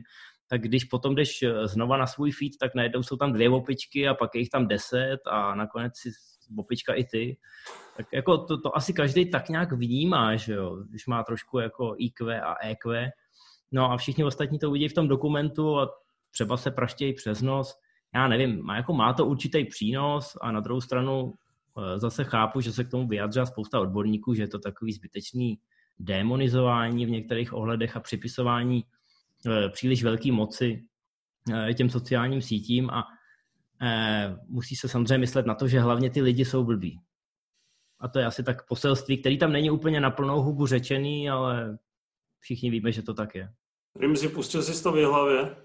Speaker 4: tak když potom jdeš eh, znova na svůj feed, tak najednou jsou tam dvě opičky a pak je jich tam deset a nakonec si opička i ty. Tak jako to, to asi každý tak nějak vnímá, že jo, když má trošku jako IQ a EQ. No a všichni ostatní to uvidí v tom dokumentu a třeba se praštějí přes nos. Já nevím, má, jako má to určitý přínos a na druhou stranu eh, zase chápu, že se k tomu vyjadřila spousta odborníků, že je to takový zbytečný demonizování v některých ohledech a připisování eh, příliš velké moci eh, těm sociálním sítím a musí se samozřejmě myslet na to, že hlavně ty lidi jsou blbí. A to je asi tak poselství, který tam není úplně na plnou hubu řečený, ale všichni víme, že to tak je.
Speaker 1: Rimzi, pustil jsi to v hlavě?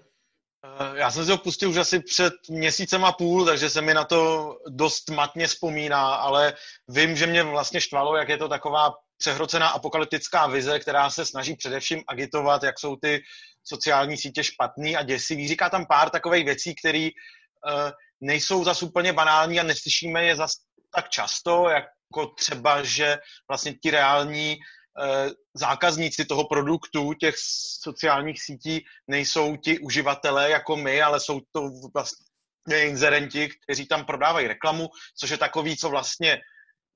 Speaker 3: Eh, Já jsem si ho pustil už asi před měsícem a půl, takže se mi na to dost matně vzpomíná, ale vím, že mě vlastně štvalo, jak je to taková přehrocená apokalyptická vize, která se snaží především agitovat, jak jsou ty sociální sítě špatný a děsivý. Říká tam pár takových věcí, které uh, nejsou zas úplně banální a neslyšíme je zas tak často, jako třeba, že vlastně ti reální uh, zákazníci toho produktu, těch sociálních sítí, nejsou ti uživatelé jako my, ale jsou to vlastně inzerenti, kteří tam prodávají reklamu, což je takový, co vlastně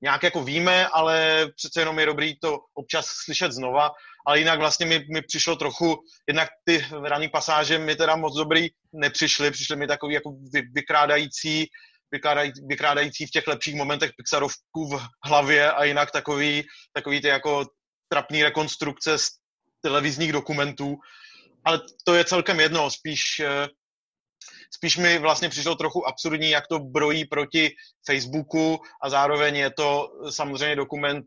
Speaker 3: nějak jako víme, ale přece jenom je dobrý to občas slyšet znova, ale jinak vlastně mi, mi přišlo trochu, jednak ty ranní pasáže mi teda moc dobrý nepřišly, přišly mi takový jako vy, vykrádající, vykrádají, vykrádající v těch lepších momentech Pixarovku v hlavě a jinak takový, takový ty jako trapný rekonstrukce z televizních dokumentů, ale to je celkem jedno, spíš spíš mi vlastně přišlo trochu absurdní, jak to brojí proti Facebooku a zároveň je to samozřejmě dokument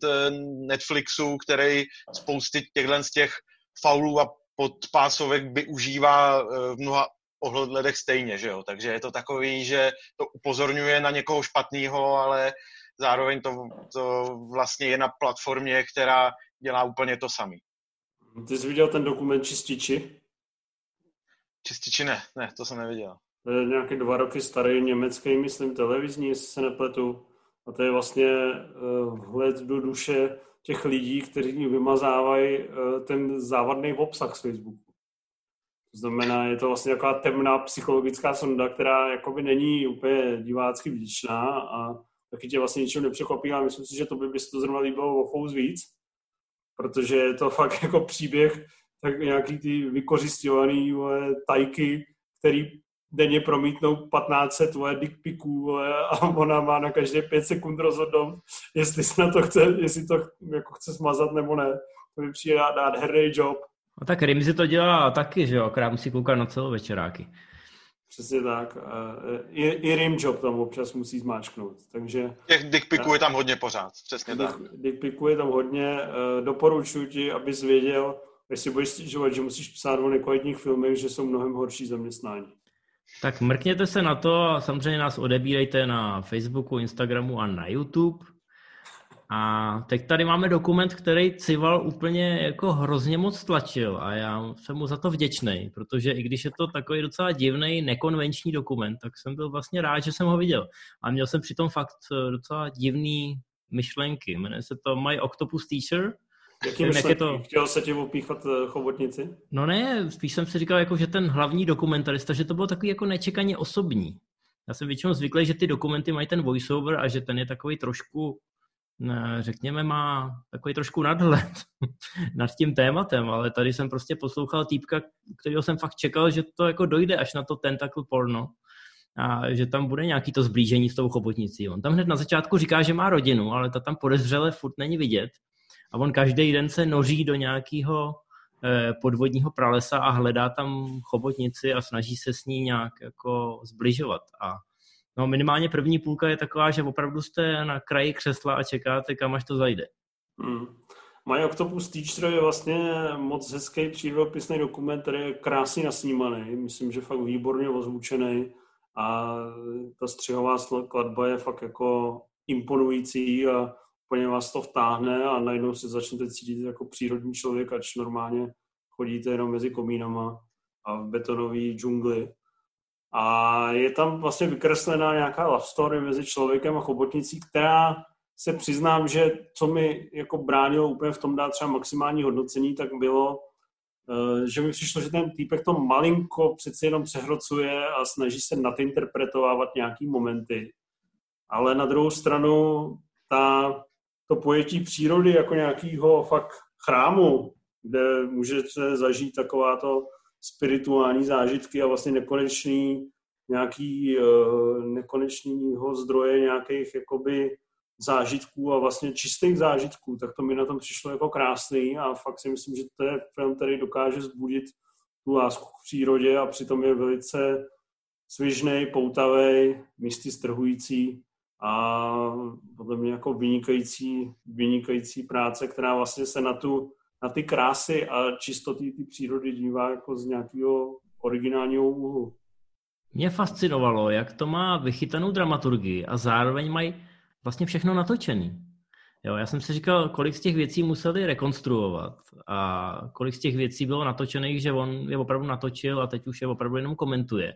Speaker 3: Netflixu, který spousty těchto z těch faulů a podpásovek využívá v mnoha ohledech stejně, že jo? Takže je to takový, že to upozorňuje na někoho špatného, ale zároveň to, to vlastně je na platformě, která dělá úplně to samý.
Speaker 1: Ty jsi viděl ten dokument Čističi?
Speaker 3: Čističi ne, ne, to jsem neviděl.
Speaker 1: To je nějaký dva roky starý německý, myslím, televizní, jestli se nepletu. A to je vlastně uh, vhled do duše těch lidí, kteří vymazávají uh, ten závadný obsah z Facebooku. To znamená, je to vlastně taková temná psychologická sonda, která jakoby není úplně divácky vděčná a taky tě vlastně ničeho nepřekvapí, ale myslím si, že to by, by se to zrovna líbilo o fous víc, protože je to fakt jako příběh tak nějaký ty vykořisťovaný vole, tajky, který denně promítnou 1500 tvoje dickpiků a ona má na každé 5 sekund rozhodnout, jestli se na to chce, jestli to jako chce smazat nebo ne. To mi přijde dát, herný job.
Speaker 4: A tak Rimzi to dělá taky, že jo, akorát musí koukat na celou večeráky.
Speaker 1: Přesně tak. I, i rim job tam občas musí zmáčknout. Takže,
Speaker 3: Těch dickpiků je tam hodně pořád, přesně tak.
Speaker 1: Dickpiků je tam hodně. Doporučuji ti, abys věděl, jestli budeš stěžovat, že musíš psát o nekvalitních filmech, že jsou mnohem horší zaměstnání.
Speaker 4: Tak mrkněte se na to a samozřejmě nás odebírejte na Facebooku, Instagramu a na YouTube. A teď tady máme dokument, který Cival úplně jako hrozně moc tlačil a já jsem mu za to vděčný, protože i když je to takový docela divný, nekonvenční dokument, tak jsem byl vlastně rád, že jsem ho viděl. A měl jsem přitom fakt docela divný myšlenky. Jmenuje se to My Octopus Teacher.
Speaker 1: Jaký myšlenky? Jak je to... Chtěl se ti opíchat chobotnici?
Speaker 4: No ne, spíš jsem si říkal, jako, že ten hlavní dokumentarista, že to bylo takový jako nečekaně osobní. Já jsem většinou zvyklý, že ty dokumenty mají ten voiceover a že ten je takový trošku řekněme, má takový trošku nadhled nad tím tématem, ale tady jsem prostě poslouchal týpka, kterého jsem fakt čekal, že to jako dojde až na to tentacle porno a že tam bude nějaký to zblížení s tou chobotnicí. On tam hned na začátku říká, že má rodinu, ale ta tam podezřele furt není vidět a on každý den se noří do nějakého eh, podvodního pralesa a hledá tam chobotnici a snaží se s ní nějak jako zbližovat. A no minimálně první půlka je taková, že opravdu jste na kraji křesla a čekáte, kam až to zajde.
Speaker 1: Hmm. My Octopus Teacher je vlastně moc hezký přírodopisný dokument, který je krásně nasnímaný. Myslím, že fakt výborně ozvučený a ta střihová skladba je fakt jako imponující a úplně vás to vtáhne a najednou si začnete cítit jako přírodní člověk, ač normálně chodíte jenom mezi komínama a v betonové džungli. A je tam vlastně vykreslená nějaká love story mezi člověkem a chobotnicí, která se přiznám, že co mi jako bránilo úplně v tom dát třeba maximální hodnocení, tak bylo, eh, že mi přišlo, že ten týpek to malinko přeci jenom přehrocuje a snaží se nadinterpretovávat nějaký momenty. Ale na druhou stranu ta, to pojetí přírody jako nějakého fakt chrámu, kde můžete zažít takováto spirituální zážitky a vlastně nekonečný nějaký uh, nekonečnýho zdroje nějakých jakoby zážitků a vlastně čistých zážitků, tak to mi na tom přišlo jako krásný a fakt si myslím, že to je film, který dokáže zbudit tu lásku k přírodě a přitom je velice svižný, poutavý, místy strhující a podle mě jako vynikající, vynikající práce, která vlastně se na, tu, na ty krásy a čistoty ty přírody dívá jako z nějakého originálního úhlu.
Speaker 4: Mě fascinovalo, jak to má vychytanou dramaturgii a zároveň mají vlastně všechno natočený. Jo, já jsem si říkal, kolik z těch věcí museli rekonstruovat a kolik z těch věcí bylo natočených, že on je opravdu natočil a teď už je opravdu jenom komentuje.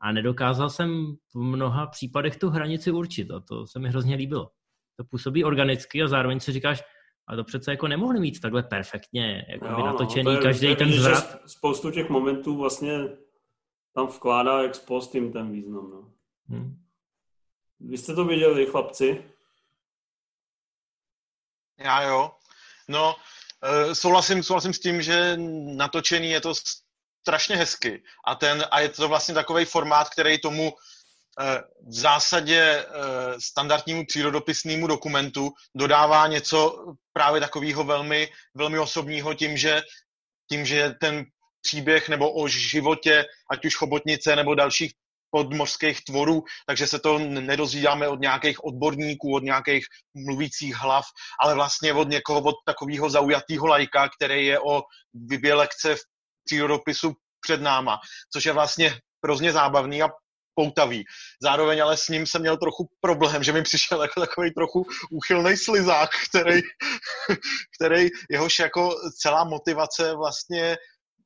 Speaker 4: A nedokázal jsem v mnoha případech tu hranici určit a to se mi hrozně líbilo. To působí organicky a zároveň si říkáš, a to přece jako nemohli mít takhle perfektně jako jo, natočený no, každý ten zvrat.
Speaker 1: Spoustu těch momentů vlastně tam vkládá ex post jim ten význam. No. Hmm. Vy jste to viděli, chlapci?
Speaker 3: Já jo. No, e, souhlasím, souhlasím s tím, že natočený je to strašně hezky. A, ten, a je to vlastně takový formát, který tomu e, v zásadě e, standardnímu přírodopisnému dokumentu dodává něco právě takového velmi, velmi osobního tím, že, tím, že ten příběh nebo o životě, ať už chobotnice nebo dalších podmořských tvorů, takže se to nedozvídáme od nějakých odborníků, od nějakých mluvících hlav, ale vlastně od někoho, od takového zaujatého lajka, který je o vybě lekce v přírodopisu před náma, což je vlastně hrozně zábavný a poutavý. Zároveň ale s ním jsem měl trochu problém, že mi přišel jako takový trochu úchylný slizák, který, který jehož jako celá motivace vlastně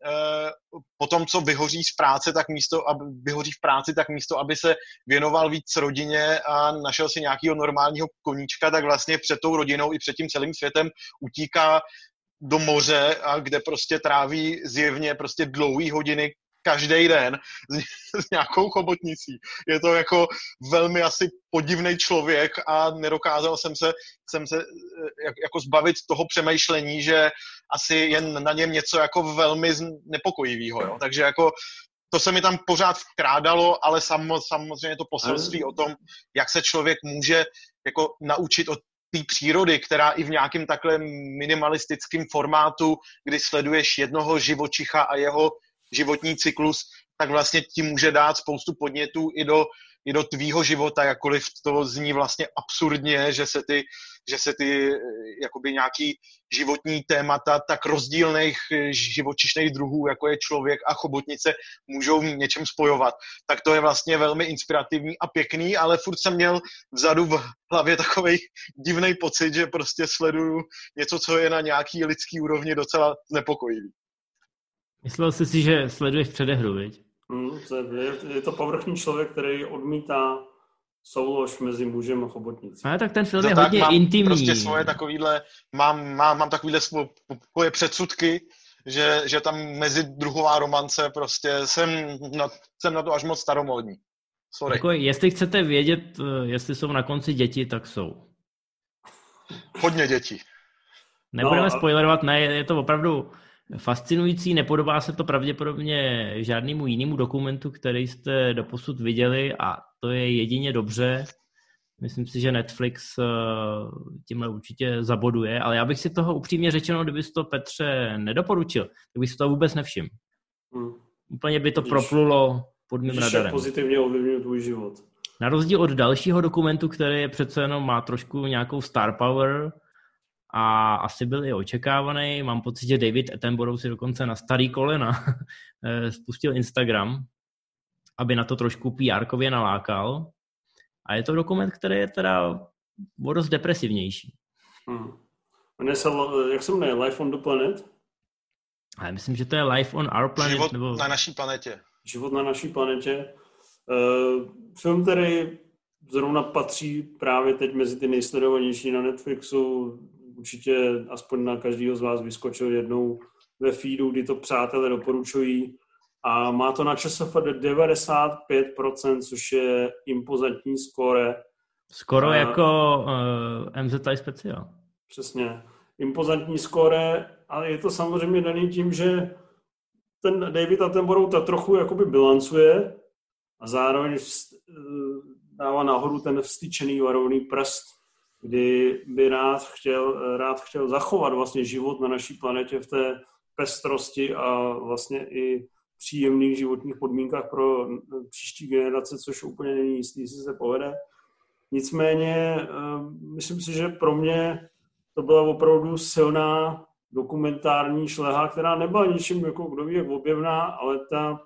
Speaker 3: Eh, po tom, co vyhoří z práce, tak místo, aby vyhoří v práci, tak místo, aby se věnoval víc rodině a našel si nějakého normálního koníčka, tak vlastně před tou rodinou i před tím celým světem utíká do moře, a kde prostě tráví zjevně prostě dlouhý hodiny každý den s, s nějakou chobotnicí. Je to jako velmi asi podivný člověk a nedokázal jsem se, jsem se eh, jako zbavit toho přemýšlení, že asi jen na něm něco jako velmi nepokojivého. Jo? Takže jako to se mi tam pořád vkrádalo, ale samozřejmě to poselství o tom, jak se člověk může jako naučit od té přírody, která i v nějakém takhle minimalistickém formátu, kdy sleduješ jednoho živočicha a jeho životní cyklus, tak vlastně ti může dát spoustu podnětů i do, i do tvýho života, jakkoliv to zní vlastně absurdně, že se ty, že se ty eh, jakoby nějaký životní témata tak rozdílných eh, živočišných druhů, jako je člověk a chobotnice, můžou něčem spojovat. Tak to je vlastně velmi inspirativní a pěkný, ale furt jsem měl vzadu v hlavě takový divný pocit, že prostě sleduju něco, co je na nějaký lidský úrovni docela znepokojivý.
Speaker 4: Myslel jsi si, že sleduješ předehru, viď?
Speaker 1: Hmm, to je, je to povrchní člověk, který odmítá soulož mezi mužem a chobotnicí.
Speaker 4: Ale tak ten film je hodně mám intimní.
Speaker 3: prostě svoje takovýhle, mám, mám, mám takovýhle svoje předsudky, že, že tam mezi druhová romance prostě jsem na, jsem na to až moc staromódní. Sorry.
Speaker 4: Jako, jestli chcete vědět, eh, jestli jsou na konci děti, tak jsou.
Speaker 3: Hodně dětí.
Speaker 4: Nebudeme no, spoilerovat, ne, je to opravdu fascinující, nepodobá se to pravděpodobně žádnému jinému dokumentu, který jste doposud viděli a to je jedině dobře. Myslím si, že Netflix uh, tímhle určitě zaboduje, ale já bych si toho upřímně řečeno, kdybys to Petře nedoporučil, tak bych si to vůbec nevšiml. Hmm. Úplně by to Když, proplulo pod mým radarem.
Speaker 1: pozitivně ovlivňuje tvůj život.
Speaker 4: Na rozdíl od dalšího dokumentu, který je přece jenom má trošku nějakou star power a asi byl i očekávaný. Mám pocit, že David Attenborough si dokonce na starý kolena eh, spustil Instagram, aby na to trošku pr nalákal. A je to dokument, který je teda o dost depresivnější. Hmm.
Speaker 1: Se, jak se jmenuje? Life on the Planet?
Speaker 4: A já myslím, že to je Life on Our Planet.
Speaker 3: Život nebo... na naší planetě.
Speaker 1: Život na naší planetě. Uh, film, který zrovna patří právě teď mezi ty nejsledovanější na Netflixu. Určitě aspoň na každého z vás vyskočil jednou ve feedu, kdy to přátelé doporučují. A má to na ČSFD 95%, což je impozantní skóre.
Speaker 4: Skoro a... jako uh, MZI speciál.
Speaker 1: Přesně. Impozantní skóre, ale je to samozřejmě daný tím, že ten David Attenborough to trochu jakoby bilancuje a zároveň eh, dává nahoru ten vstyčený varovný prst, kdy by rád chtěl, rád chtěl zachovat vlastně život na naší planetě v té pestrosti a vlastně i příjemných životních podmínkách pro příští generace, což úplně není jistý, jestli se povede. Nicméně, eh, myslím si, že pro mě to byla opravdu silná dokumentární šleha, která nebyla ničím, jako kdo ví, jak objevná, ale ta,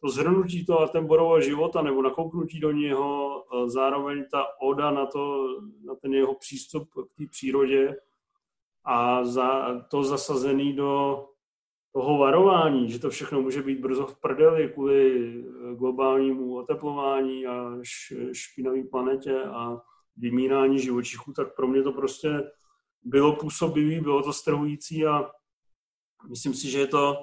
Speaker 1: to zhrnutí toho Attenborova života nebo nakouknutí do něho, zároveň ta oda na, to, na ten jeho přístup k té přírodě a za, to zasazený do toho varování, že to všechno může být brzo v prdeli kvůli eh, globálnímu oteplování a špinavé planetě a vymírání živočichů, tak pro mě to prostě bylo působivý, bylo to strhující a myslím si, že je to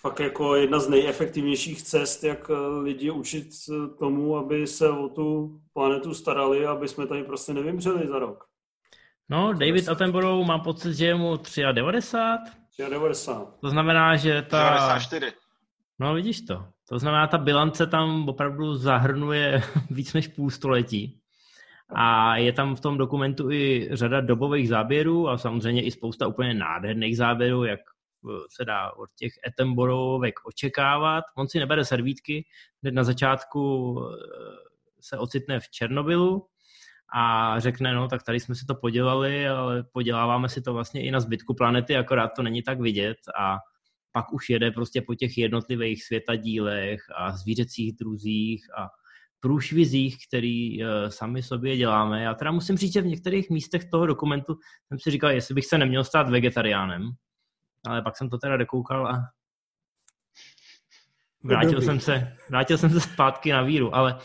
Speaker 1: fakt jako jedna z nejefektivnějších cest, jak eh, lidi učit eh, tomu, aby se o tu planetu starali, aby jsme tady prostě nevymřeli za rok.
Speaker 4: No, David Attenborough má pocit, že je mu 93.
Speaker 1: 90.
Speaker 4: To znamená, že ta...
Speaker 3: 94.
Speaker 4: No vidíš to. To znamená, ta bilance tam opravdu zahrnuje víc než půl století. A je tam v tom dokumentu i řada dobových záběrů a samozřejmě i spousta úplně nádherných záběrů, jak se dá od těch Etemborovek očekávat. On si nebere servítky, hned na začátku eh, se ocitne v Černobylu, a řekne, no tak tady jsme si to podělali, ale poděláváme si to vlastně i na zbytku planety, akorát to není tak vidět a pak už jede prostě po těch jednotlivých světadílech a zvířecích druzích a průšvizích, který uh, sami sobě děláme. Já teda musím říct, že v některých místech toho dokumentu jsem si říkal, jestli bych se neměl stát vegetariánem, ale pak jsem to teda dokoukal a vrátil jsem se, vrátil jsem se zpátky na víru, ale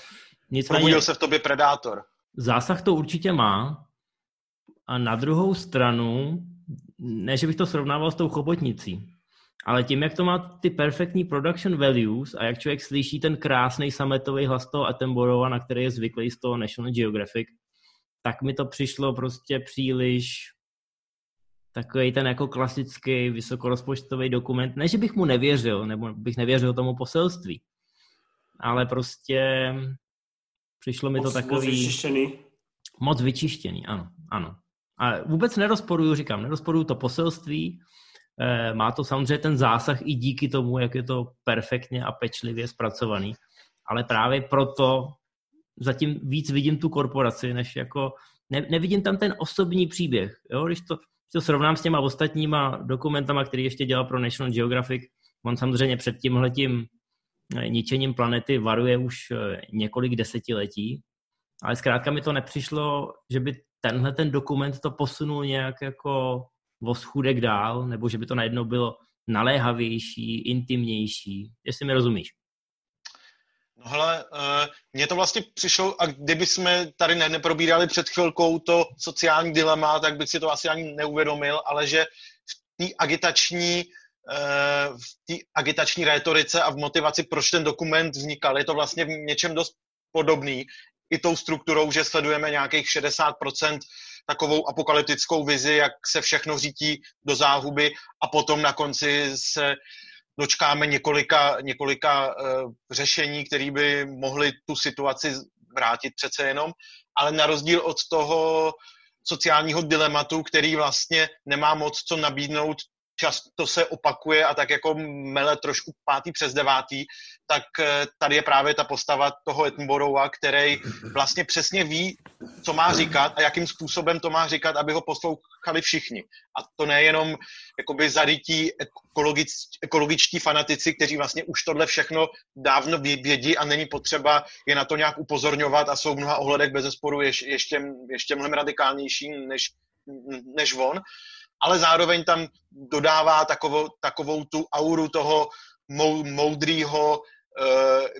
Speaker 3: nicméně... Probudil se v tobě predátor.
Speaker 4: Zásah to určitě má. A na druhou stranu, ne, že bych to srovnával s tou chobotnicí, ale tím, jak to má ty perfektní production values a jak člověk slyší ten krásný sametový hlas toho Attenborougha, na který je zvyklý z toho National Geographic, tak mi to přišlo prostě příliš takový ten jako klasický vysokorozpočtový dokument. Ne, že bych mu nevěřil, nebo bych nevěřil tomu poselství, ale prostě Přišlo mi moc, to takový... Moc
Speaker 1: vyčištěný.
Speaker 4: Moc vyčištěný, ano, ano. A vůbec nerozporuju, říkám, nerozporuju to poselství, e, má to samozřejmě ten zásah i díky tomu, jak je to perfektně a pečlivě zpracovaný, ale právě proto zatím víc vidím tu korporaci, než jako, ne, nevidím tam ten osobní příběh, jo? když to, to srovnám s těma ostatníma dokumentama, který ještě dělal pro National Geographic, on samozřejmě před tímhletím ničením planety varuje už eh, několik desetiletí, ale zkrátka mi to nepřišlo, že by tenhle ten dokument to posunul nějak jako o schůdek dál, nebo že by to najednou bylo naléhavější, intimnější, jestli mi rozumíš.
Speaker 3: No hele, uh, mně to vlastně přišlo, a kdyby jsme tady ne, neprobírali před chvilkou to sociální dilema, tak bych si to asi ani neuvědomil, ale že v té agitační Eh, v té agitační rétorice a v motivaci, proč ten dokument vznikal. Je to vlastně v něčem dost podobný i tou strukturou, že sledujeme nějakých 60% takovou apokalyptickou vizi, jak se všechno řítí do záhuby a potom na konci se dočkáme několika, několika uh, řešení, které by mohly tu situaci vrátit přece jenom, ale na rozdíl od toho sociálního dilematu, který vlastně nemá moc co nabídnout často se opakuje a tak jako mele trošku pátý přes devátý, tak eh, tady je právě ta postava toho Attenborougha, který vlastně přesně ví, co má říkat a jakým způsobem to má říkat, aby ho poslouchali všichni. A to nejenom jakoby zarytí ekologič, ekologičtí fanatici, kteří vlastně už tohle všechno dávno vědí a není potřeba je na to nějak upozorňovat a jsou v mnoha ohledech bez zesporu ještě, ještě, ještě mnohem radikálnější než, než on ale zároveň tam dodává takovou, takovou tu auru toho moudrýho, e,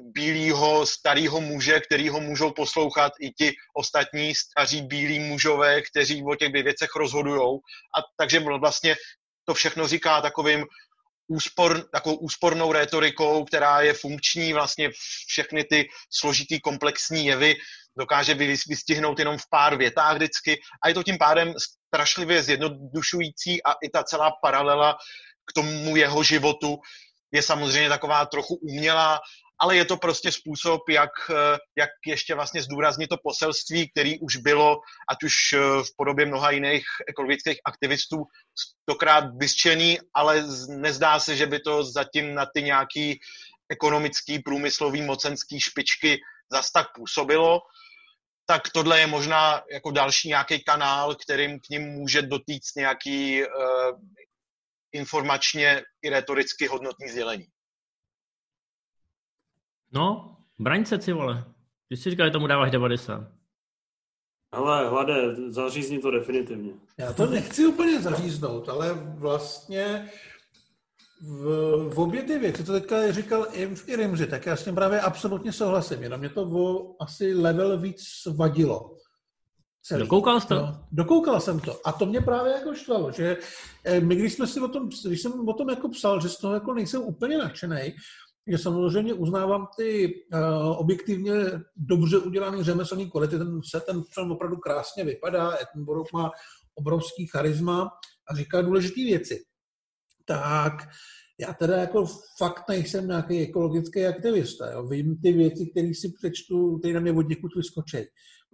Speaker 3: bílého starého muže, který ho můžou poslouchat i ti ostatní staří bílí mužové, kteří o těch věcech rozhodují. A takže vlastně to všechno říká takovým úspor, takovou úspornou rétorikou, která je funkční, vlastně všechny ty složitý komplexní jevy dokáže vystihnout jenom v pár větách vždycky a je to tím pádem strašlivě zjednodušující a i ta celá paralela k tomu jeho životu je samozřejmě taková trochu umělá, ale je to prostě způsob, jak, jak ještě vlastně zdůraznit to poselství, který už bylo, ať už v podobě mnoha jiných ekologických aktivistů, stokrát vyřčený, ale nezdá se, že by to zatím na ty nějaký ekonomický, průmyslový, mocenský špičky zas tak působilo. Tak tohle je možná jako další nějaký kanál, kterým k ním může dotýct nějaký uh, informačně i retoricky hodnotný sdělení.
Speaker 4: No, braň se, si vole. Ty jsi říkal, že tomu dáváš 90.
Speaker 1: Ale hlade, zařízni to definitivně.
Speaker 2: Já to nechci úplně zaříznout, ale vlastně v, v obě ty věci, co teďka říkal i v Irimři, tak já s tím právě absolutně souhlasím, jenom mě to o asi level víc vadilo.
Speaker 4: Celý. Dokoukal jsi to?
Speaker 2: No, dokoukal jsem to. A to mě právě jako štvalo, že eh, my, když jsme si o tom, když jsem o tom jako psal, že z toho jako nejsem úplně nadšený, že samozřejmě uznávám ty uh, objektivně dobře udělaný řemeslný kvality, ten se ten film opravdu krásně vypadá, Edinburgh má obrovský charisma a říká důležité věci tak já teda jako fakt nejsem nějaký ekologický aktivista. Jo. Vím ty věci, které si přečtu, které na mě od někud vyskočí.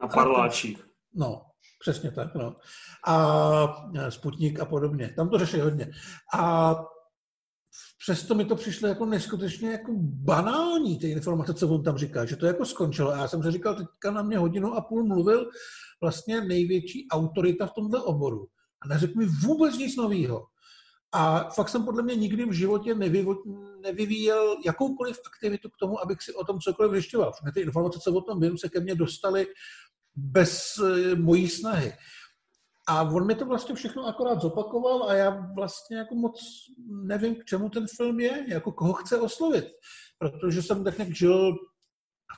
Speaker 1: Na parláčích.
Speaker 2: No, přesně tak, no. A Sputnik a podobně. Tam to řeší hodně. A přesto mi to přišlo jako neskutečně jako banální, ty informace, co on tam říká, že to jako skončilo. A já jsem se říkal, teďka na mě hodinu a půl mluvil vlastně největší autorita v tomto oboru. A neřekl mi vůbec nic nového. A fakt jsem podle mě nikdy v životě nevyvíjel jakoukoliv aktivitu k tomu, abych si o tom cokoliv zjišťoval. Všechny ty informace, co o tom vím, se ke mně dostaly bez e, mojí snahy. A on mi to vlastně všechno akorát zopakoval a já vlastně jako moc nevím, k čemu ten film je, jako koho chce oslovit. Protože jsem tak nějak žil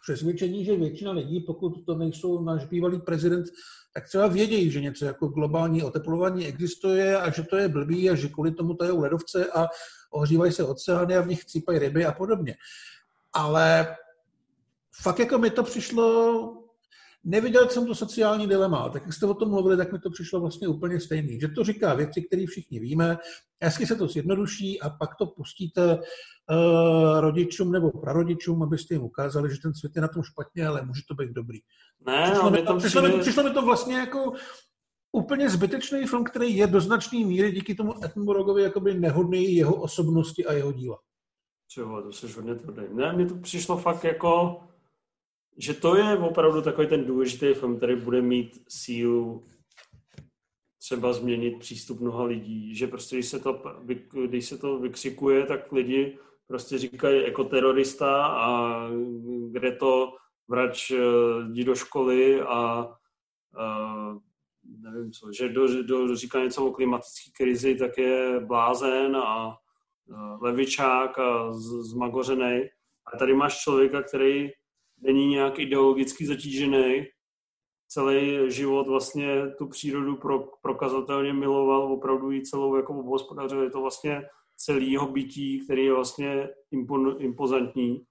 Speaker 2: přesvědčení, že většina lidí, pokud to nejsou náš bývalý prezident, tak třeba vědějí, že něco jako globální oteplování existuje a že to je blbý a že kvůli tomu to je u ledovce a ohřívají se oceány a v nich cípají ryby a podobně. Ale fakt jako mi to přišlo, neviděl jsem to sociální dilema, tak jak jste o tom mluvili, tak mi to přišlo vlastně úplně stejný. Že to říká věci, které všichni víme, hezky se to zjednoduší a pak to pustíte uh, rodičům nebo prarodičům, abyste jim ukázali, že ten svět je na tom špatně, ale může to být dobrý.
Speaker 1: Ne,
Speaker 2: přišlo, mi
Speaker 1: to,
Speaker 2: přišlo, mi, přišlo mi to vlastně jako úplně zbytečný film, který je do značné míry díky tomu Attenboroughovi jakoby nehodný jeho osobnosti a jeho díla.
Speaker 1: Čeho, to jsi hodně tvrdý. Ne, mně to přišlo fakt jako, že to je opravdu takový ten důležitý film, který bude mít sílu třeba změnit přístup mnoha lidí, že prostě když se to, když se to vykřikuje, tak lidi prostě říkají jako terorista a kde to vrač eh, jdi do školy a, a nevím co, že do, do, říká něco o klimatické krizi, tak je blázen a, a levičák a zmagořený. A tady máš člověka, který není nějak ideologicky zatížený, celý život vlastně tu přírodu pro, prokazatelně miloval, opravdu ji celou jako obhospodařil. Je to vlastně celý jeho bytí, který je vlastně impon, impozantní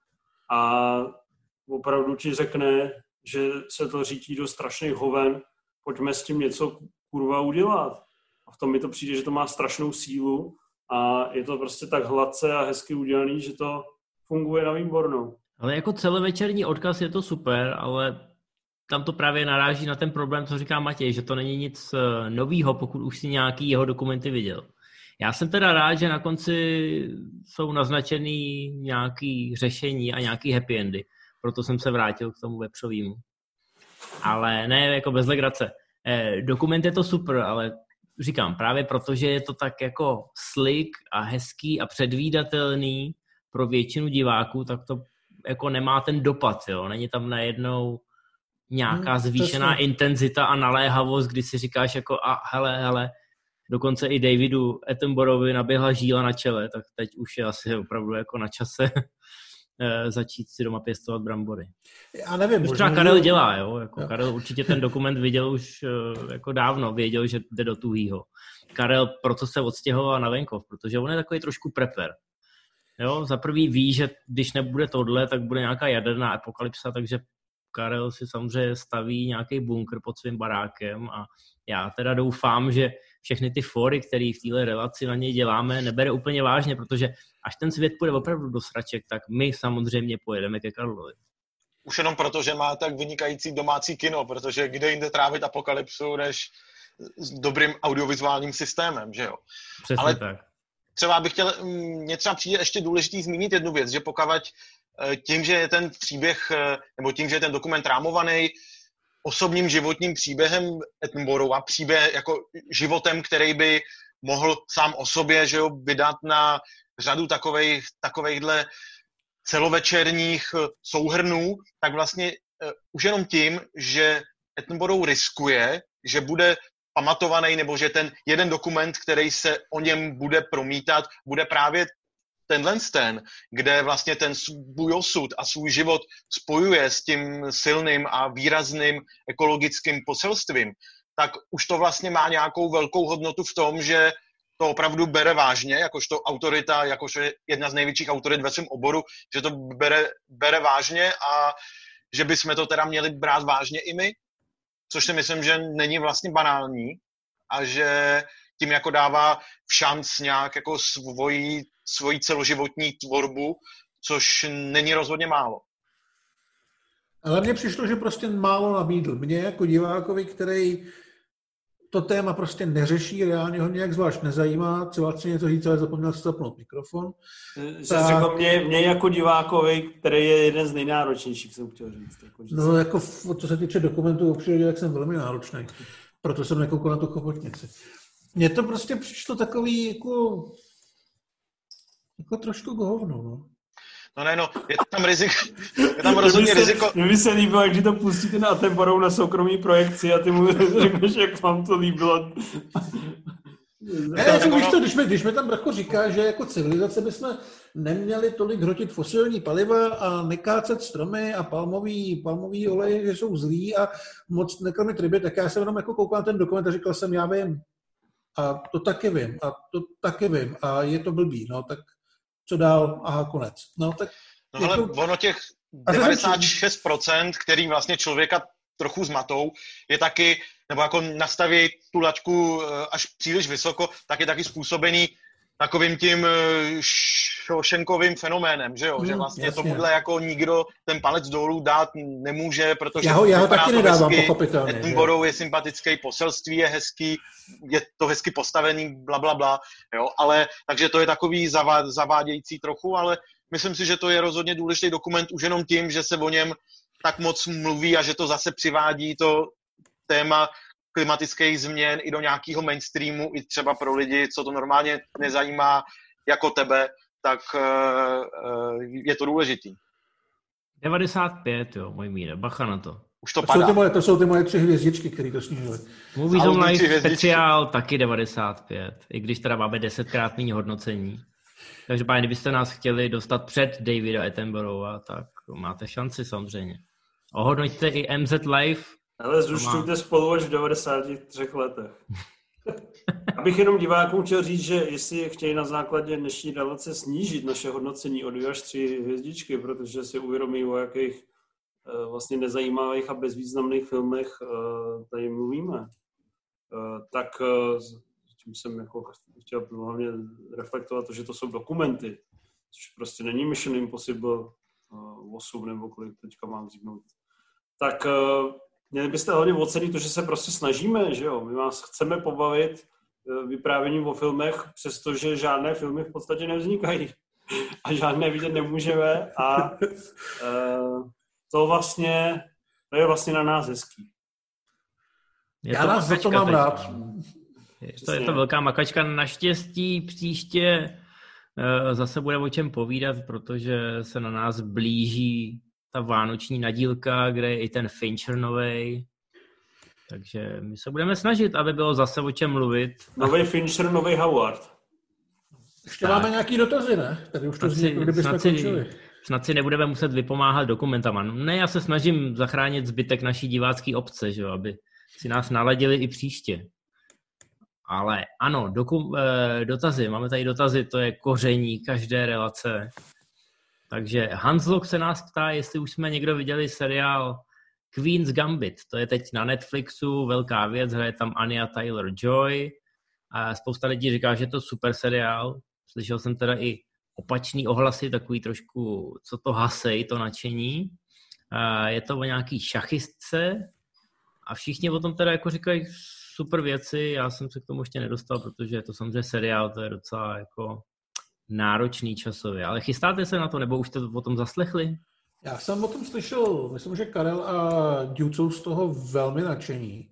Speaker 1: a opravdu ti řekne, že se to řítí do strašných hoven, pojďme s tím něco kurva udělat. A v tom mi to přijde, že to má strašnou sílu a je to prostě tak hladce a hezky udělaný, že to funguje na výbornou.
Speaker 4: Ale jako celovečerní odkaz je to super, ale tam to právě naráží na ten problém, co říká Matěj, že to není nic eh, novýho, pokud už si nějaký jeho dokumenty viděl. Já jsem teda rád, že na konci jsou naznačený nějaký řešení a nějaký happy endy. Proto jsem se vrátil k tomu vepřovému. Ale ne jako bez legrace. Eh, dokument je to super, ale říkám, právě protože je to tak jako slick a hezký a předvídatelný pro většinu diváků, tak to jako nemá ten dopad, jo. Není tam najednou nějaká hmm, zvýšená hmm, intenzita a naléhavost, kdy si říkáš jako a hele, hele, dokonce i Davidu Attenborovi naběhla žíla na čele, tak teď už je asi opravdu jako na čase eh, začít si doma pěstovat brambory.
Speaker 2: Já nevím.
Speaker 4: Už třeba Karel dělá, jo? Jako jo. Karel určitě ten dokument viděl už eh, jako dávno, věděl, že jde do tuhýho. Karel proto se odstěhoval na venkov, protože on je takový trošku prepper. Jo, za prvý ví, že když nebude tohle, tak bude nějaká jaderná apokalypsa, takže Karel si samozřejmě staví nějaký bunkr pod svým barákem a já teda doufám, že všechny ty fory, které v téhle relaci na něj děláme, nebere úplně vážně, protože až ten svět půjde opravdu do sraček, tak my samozřejmě pojedeme ke Karlovi.
Speaker 3: Už jenom proto, že má tak vynikající domácí kino, protože kde jinde trávit apokalypsu, než s dobrým audiovizuálním systémem, že jo?
Speaker 4: Přesně Ale tak.
Speaker 3: Třeba bych chtěl, mm, mě třeba přijde ještě důležitý zmínit jednu věc, že pokud eh, tím, že je ten příběh, eh, nebo tím, že je ten dokument rámovaný osobním životním příběhem Edinburghu a příběh jako životem, který by mohl sám o sobě že jo, vydat na řadu takových, takovejchhle celovečerních eh, souhrnů, tak vlastně už jenom tím, že Edinburgh riskuje, že bude pamatovaný, nebo že ten jeden dokument, který se o něm bude promítat, bude právě tenhle ten, kde vlastně ten svůj osud a svůj život spojuje s tím silným a výrazným ekologickým poselstvím, tak už to vlastně má nějakou velkou hodnotu v tom, že to opravdu bere vážně, jakožto autorita, jakožto jedna z největších autorit ve svém oboru, že to bere, bere vážně a že bychom to teda měli brát vážně i my, což si myslím, že není vlastně banální a že tím jako dává v šanc nějak jako svoji, svoji celoživotní tvorbu, což není rozhodně málo.
Speaker 2: Ale mně přišlo, že prostě málo nabídl. Mně jako divákovi, který to téma prostě neřeší, reálně ho nějak zvlášť nezajímá, třeba chci něco říct, ale zapomněl stopnout mikrofon.
Speaker 1: Že tak... řekl mě, mě jako divákovi, který je jeden z nejnáročnějších, jsem chtěl říct. Jako,
Speaker 2: že no jako co se týče dokumentů o přírodě, tak jsem velmi náročný. Proto jsem nekoukal na tu chobotnici. Mně to prostě přišlo takový jako, jako trošku hovno, no.
Speaker 3: No ne, no, je tam riziko, je tam rozhodně riziko.
Speaker 1: Mně by se líbilo, když to pustíte na Atemporou na soukromý projekci a ty mu řekneš, jak vám to líbilo.
Speaker 2: Ne, jako, víš to, když mi, když mi tam Bracho říká, že jako civilizace bychom neměli tolik hrotit fosilní paliva a nekácet stromy a palmový, palmový olej, že jsou zlí a moc nekrmit ryby, tak já jsem jenom jako koukal na ten dokument a říkal jsem, já vím, a to taky vím, a to taky vím, a je to blbý, no tak co dál, aha, konec. No tak...
Speaker 3: No ale to... ono těch 96%, který vlastně člověka trochu zmatou, je taky, nebo jako nastaví tu laťku eh, až příliš vysoko, tak je taky způsobený takovým tím eh, šošenkovým fenoménem, že jo? Hmm, že vlastně jasně. tomuhle jako nikdo ten palec dolů dát nemůže, protože
Speaker 2: já ho, já ho taky nedávám, hezky, pochopitelně.
Speaker 3: Edinburgh je sympatický, poselství je hezký, je to hezky postavený, bla, bla, bla, jo? Ale, takže to je takový zavá, zavádějící trochu, ale myslím si, že to je rozhodně důležitý dokument už jenom tím, že se o něm tak moc mluví a že to zase přivádí to téma klimatických změn i do nějakého mainstreamu, i třeba pro lidi, co to normálně nezajímá jako tebe, tak uh, je to důležitý.
Speaker 4: 95, jo, můj míre, bacha na to.
Speaker 3: Už to,
Speaker 2: to
Speaker 3: padá.
Speaker 2: Jsou ty moje, to jsou ty moje tři hvězdičky, které to snížily.
Speaker 4: Movies on Life speciál taky 95, i když teda máme desetkrát méně hodnocení. Takže páni, kdybyste nás chtěli dostat před Davida Attenborougha, tak máte šanci samozřejmě. Ohodnoťte i MZ Live
Speaker 1: ale zruštujte spolu až v 93 letech. Abych jenom divákům chtěl říct, že jestli chtějí na základě dnešní relace snížit naše hodnocení o 2 až 3 hvězdičky, protože si uvědomí, o jakých eh, vlastně nezajímavých a bezvýznamných filmech eh, tady mluvíme, eh, tak tím jsem jako chtěl hlavně reflektovat to, že to jsou dokumenty, což prostě není Mission Impossible 8 nebo kolik teďka mám vzniknout. Tak Měli byste hodně ocenit to, že se prostě snažíme, že jo? My vás chceme pobavit eh, vyprávěním o filmech, přestože žádné filmy v podstatě nevznikají a žádné vidět nemůžeme a uh, to vlastně, to je vlastně na nás hezký.
Speaker 2: Je Já nás za to mám teď, rád.
Speaker 4: Je to, je to velká makačka. Naštěstí příště uh, zase bude o čem povídat, protože se na nás blíží ta vánoční nadílka, kde je i ten Fincher novej. Takže my se budeme snažit, aby bylo zase o čem mluvit.
Speaker 1: Nový Fincher, nový Howard.
Speaker 2: Ještě tak. máme nějaký dotazy, ne? Tady už to zní, kdybychom snad si, končili.
Speaker 4: Snad si nebudeme muset vypomáhat dokumentama. Ne, já se snažím zachránit zbytek naší divácké obce, že jo, aby si nás naladili i příště. Ale ano, doku, eh, dotazy, máme tady dotazy, to je koření každé relace. Takže Hanslok se nás ptá, jestli už jsme někdo viděli seriál Queen's Gambit. To je teď na Netflixu, velká věc, hraje tam Anya Taylor-Joy. A spousta lidí říká, že je to super seriál. Slyšel jsem teda i opačný ohlasy, takový trošku, co to hasej, to nadšení. Je to o nějaký šachistce a všichni o tom teda jako říkají super věci. Já jsem se k tomu ještě nedostal, protože je to samozřejmě seriál, to je docela jako náročný časově. Ale chystáte se na to, nebo už jste o tom zaslechli?
Speaker 2: Já jsem o tom slyšel, myslím, že Karel a Dude jsou z toho velmi nadšení.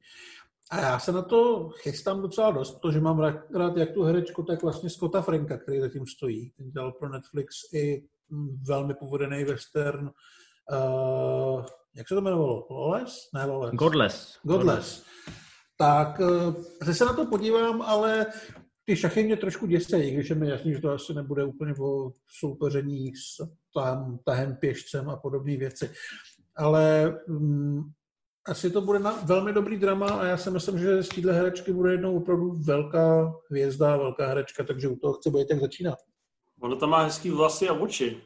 Speaker 2: A já se na to chystám docela dost, protože mám rád jak tu herečku, tak vlastně Scotta Franka, který zatím stojí. Ten dělal pro Netflix i velmi povedený western. Uh, jak se to jmenovalo? Lawless? Ne, Lawless.
Speaker 4: Godless.
Speaker 2: Godless. Tak uh, se na to podívám, ale ty šachy mě trošku děsejí, když je mi jasný, že to asi nebude úplně o soupeření s tahem, tahem pěšcem a podobné věci. Ale um, asi to bude na velmi dobrý drama a já si myslím, že z téhle herečky bude jednou opravdu velká hvězda, velká herečka, takže u toho chci být jak začínat.
Speaker 1: Ono tam má hezký vlasy a oči